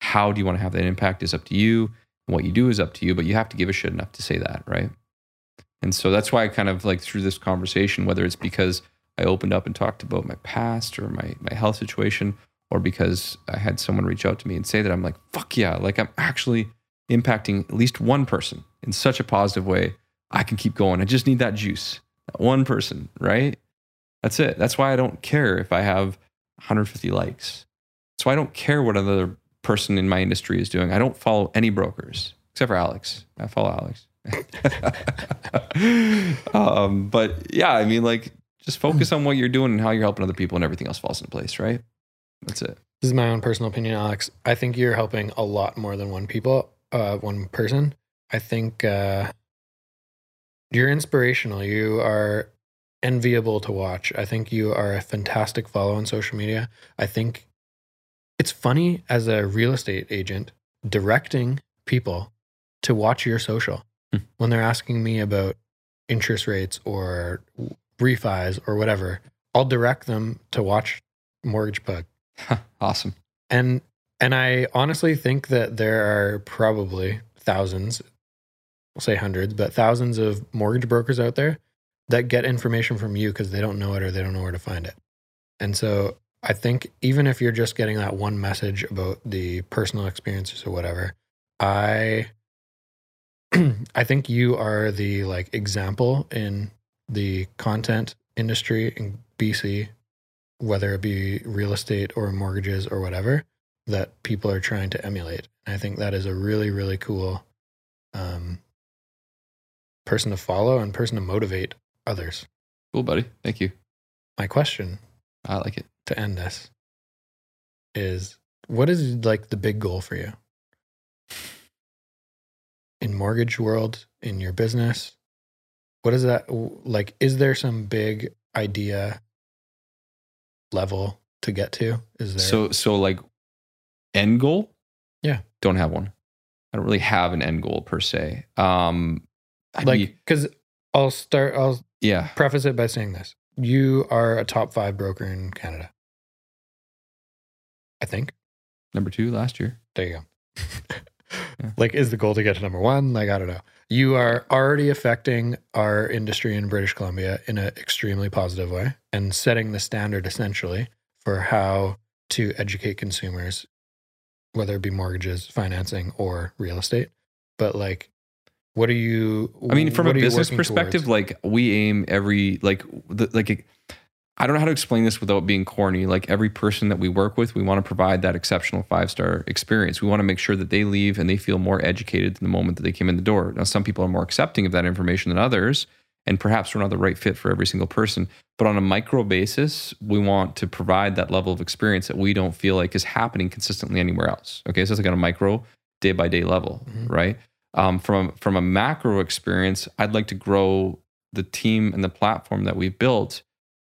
Speaker 2: How do you want to have that impact is up to you. What you do is up to you, but you have to give a shit enough to say that, right? And so that's why I kind of like through this conversation, whether it's because I opened up and talked about my past or my, my health situation, or because I had someone reach out to me and say that I'm like, fuck yeah, like I'm actually impacting at least one person in such a positive way. I can keep going. I just need that juice. That one person, right? That's it. That's why I don't care if I have 150 likes. Why I don't care what another person in my industry is doing. I don't follow any brokers except for Alex. I follow Alex. um, but yeah, I mean, like, just focus on what you're doing and how you're helping other people, and everything else falls into place, right? That's it.
Speaker 1: this is my own personal opinion alex. I think you're helping a lot more than one people uh one person. I think uh you're inspirational. You are enviable to watch. I think you are a fantastic follow on social media. I think it's funny as a real estate agent directing people to watch your social
Speaker 2: Hmm.
Speaker 1: when they're asking me about interest rates or refis or whatever. I'll direct them to watch Mortgage Pug
Speaker 2: awesome.
Speaker 1: and and i honestly think that there are probably thousands we'll say hundreds but thousands of mortgage brokers out there that get information from you because they don't know it or they don't know where to find it and so i think even if you're just getting that one message about the personal experiences or whatever I I think you are the like example in the content industry in BC, whether it be real estate or mortgages or whatever, that people are trying to emulate. I think that is a really, really cool um, person to follow and person to motivate others.
Speaker 2: Cool, buddy. Thank you.
Speaker 1: My question
Speaker 2: I like it.
Speaker 1: to end this is what is like the big goal for you in mortgage world in your business what is that like is there some big idea level to get to is there
Speaker 2: So so like end goal?
Speaker 1: Yeah.
Speaker 2: Don't have one. I don't really have an end goal per se. Um I'd
Speaker 1: like
Speaker 2: be-
Speaker 1: because i'll start i'll
Speaker 2: yeah.
Speaker 1: preface it by saying this you are a top five broker in canada i think
Speaker 2: Number two last year.
Speaker 1: There you go. Like, is the goal to get to number one? Like, I don't know. You are already affecting our industry in British Columbia in an extremely positive way and setting the standard essentially for how to educate consumers, whether it be mortgages, financing, or real estate. But, like, what are you?
Speaker 2: I mean, from a
Speaker 1: what are you
Speaker 2: business perspective,
Speaker 1: towards?
Speaker 2: like we aim every like the, like I don't know how to explain this without being corny. Like every person that we work with, we want to provide that exceptional five star experience. We want to make sure that they leave and they feel more educated than the moment that they came in the door. Now, some people are more accepting of that information than others, and perhaps we're not the right fit for every single person. But on a micro basis, we want to provide that level of experience that we don't feel like is happening consistently anywhere else. Okay, so it's like on a micro, day by day level,
Speaker 1: Mhm.
Speaker 2: right? Um, from from a macro experience, I'd like to grow the team and the platform that we've built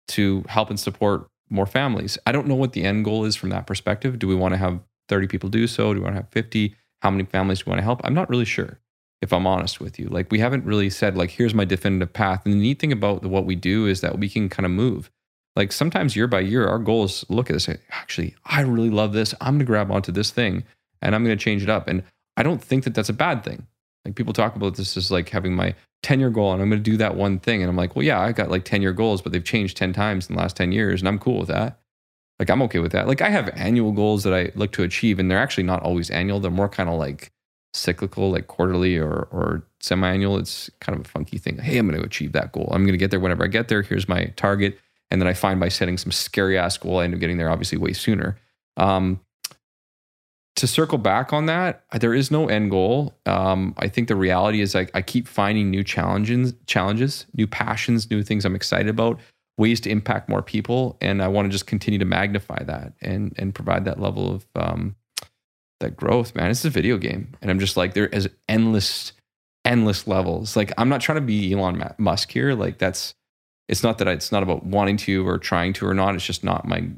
Speaker 2: to help and support more families. I don't know what the end goal is from that perspective. Do we want to have 30 people do so? Do we want to have 50? How many families do we want to help? I'm not really sure, if I'm honest with you. Like, we haven't really said, like, here's my definitive path. And the neat thing about what we do is that we can kind of move. Like, sometimes year by year, our goal is look at this. Actually, I really love this. I'm going to grab onto this thing and I'm going to change it up. And I don't think that that's a bad thing. Like, people talk about this as like having my 10 year goal and I'm going to do that one thing. And I'm like, well, yeah, I got like 10 year goals, but they've changed 10 times in the last 10 years. And I'm cool with that. Like, I'm okay with that. Like, I have annual goals that I look to achieve, and they're actually not always annual. They're more kind of like cyclical, like quarterly or, or semi annual. It's kind of a funky thing. Hey, I'm going to achieve that goal. I'm going to get there whenever I get there. Here's my target. And then I find by setting some scary ass goal, I end up getting there obviously way sooner. Um, to circle back on that, there is no end goal. Um, I think the reality is I, I keep finding new challenges, challenges, new passions, new things I'm excited about, ways to impact more people, and I want to just continue to magnify that and and provide that level of um, that growth. Man, it's a video game, and I'm just like there is endless, endless levels. Like I'm not trying to be Elon Musk here. Like that's it's not that I, it's not about wanting to or trying to or not. It's just not my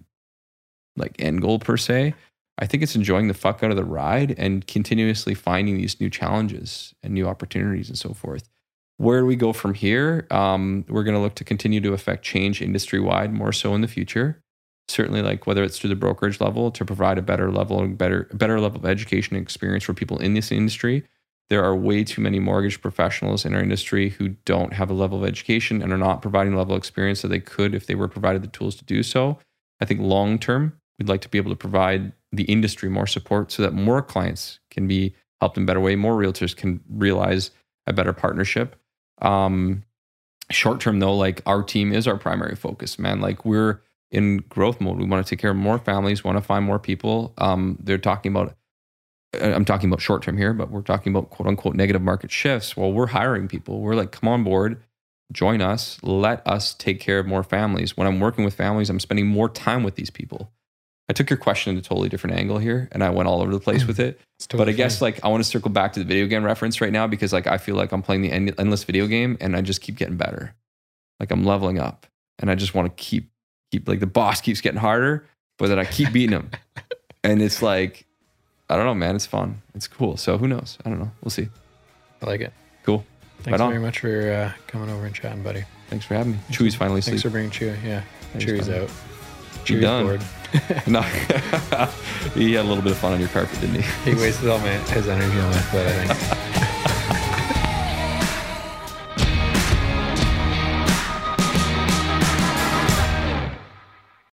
Speaker 2: like end goal per se. I think it's enjoying the fuck out of the ride and continuously finding these new challenges and new opportunities and so forth. Where do we go from here? Um, we're going to look to continue to affect change industry wide more so in the future. Certainly, like whether it's through the brokerage level to provide a better level and better better level of education and experience for people in this industry. There are way too many mortgage professionals in our industry who don't have a level of education and are not providing level of experience that they could if they were provided the tools to do so. I think long term, we'd like to be able to provide the industry more support so that more clients can be helped in a better way, more realtors can realize a better partnership. Um, short term though, like our team is our primary focus, man. Like we're in growth mode. We want to take care of more families, want to find more people. Um, they're talking about uh, I'm talking about short term here, but we're talking about quote unquote negative market shifts. Well, we're hiring people. We're like, come on board, join us, let us take care of more families. When I'm working with families, I'm spending more time with these people. I took your question in a totally different angle here and I went all over the place with it.
Speaker 1: It's
Speaker 2: But
Speaker 1: totally
Speaker 2: I guess like I want to circle back to the video game reference right now because like I feel like I'm playing the end- endless video game and I just keep getting better. Like I'm leveling up and I just want to keep keep like the boss keeps getting harder, but then I keep beating him. and it's like I don't know, man. It's fun. It's cool. So who knows? I don't know. We'll see.
Speaker 1: I like it.
Speaker 2: Cool.
Speaker 1: Thanks
Speaker 2: Right
Speaker 1: very much for uh, coming over and chatting, buddy.
Speaker 2: Thanks for having me. Chewy's finally
Speaker 1: Thanks
Speaker 2: asleep.
Speaker 1: for bringing Chewy. Yeah,
Speaker 2: Thanks,
Speaker 1: Chewy's
Speaker 2: buddy.
Speaker 1: out. Chewy's
Speaker 2: done?
Speaker 1: bored.
Speaker 2: no, he had a little bit of fun on your carpet, didn't he?
Speaker 1: he wasted all my his energy on my foot. I think.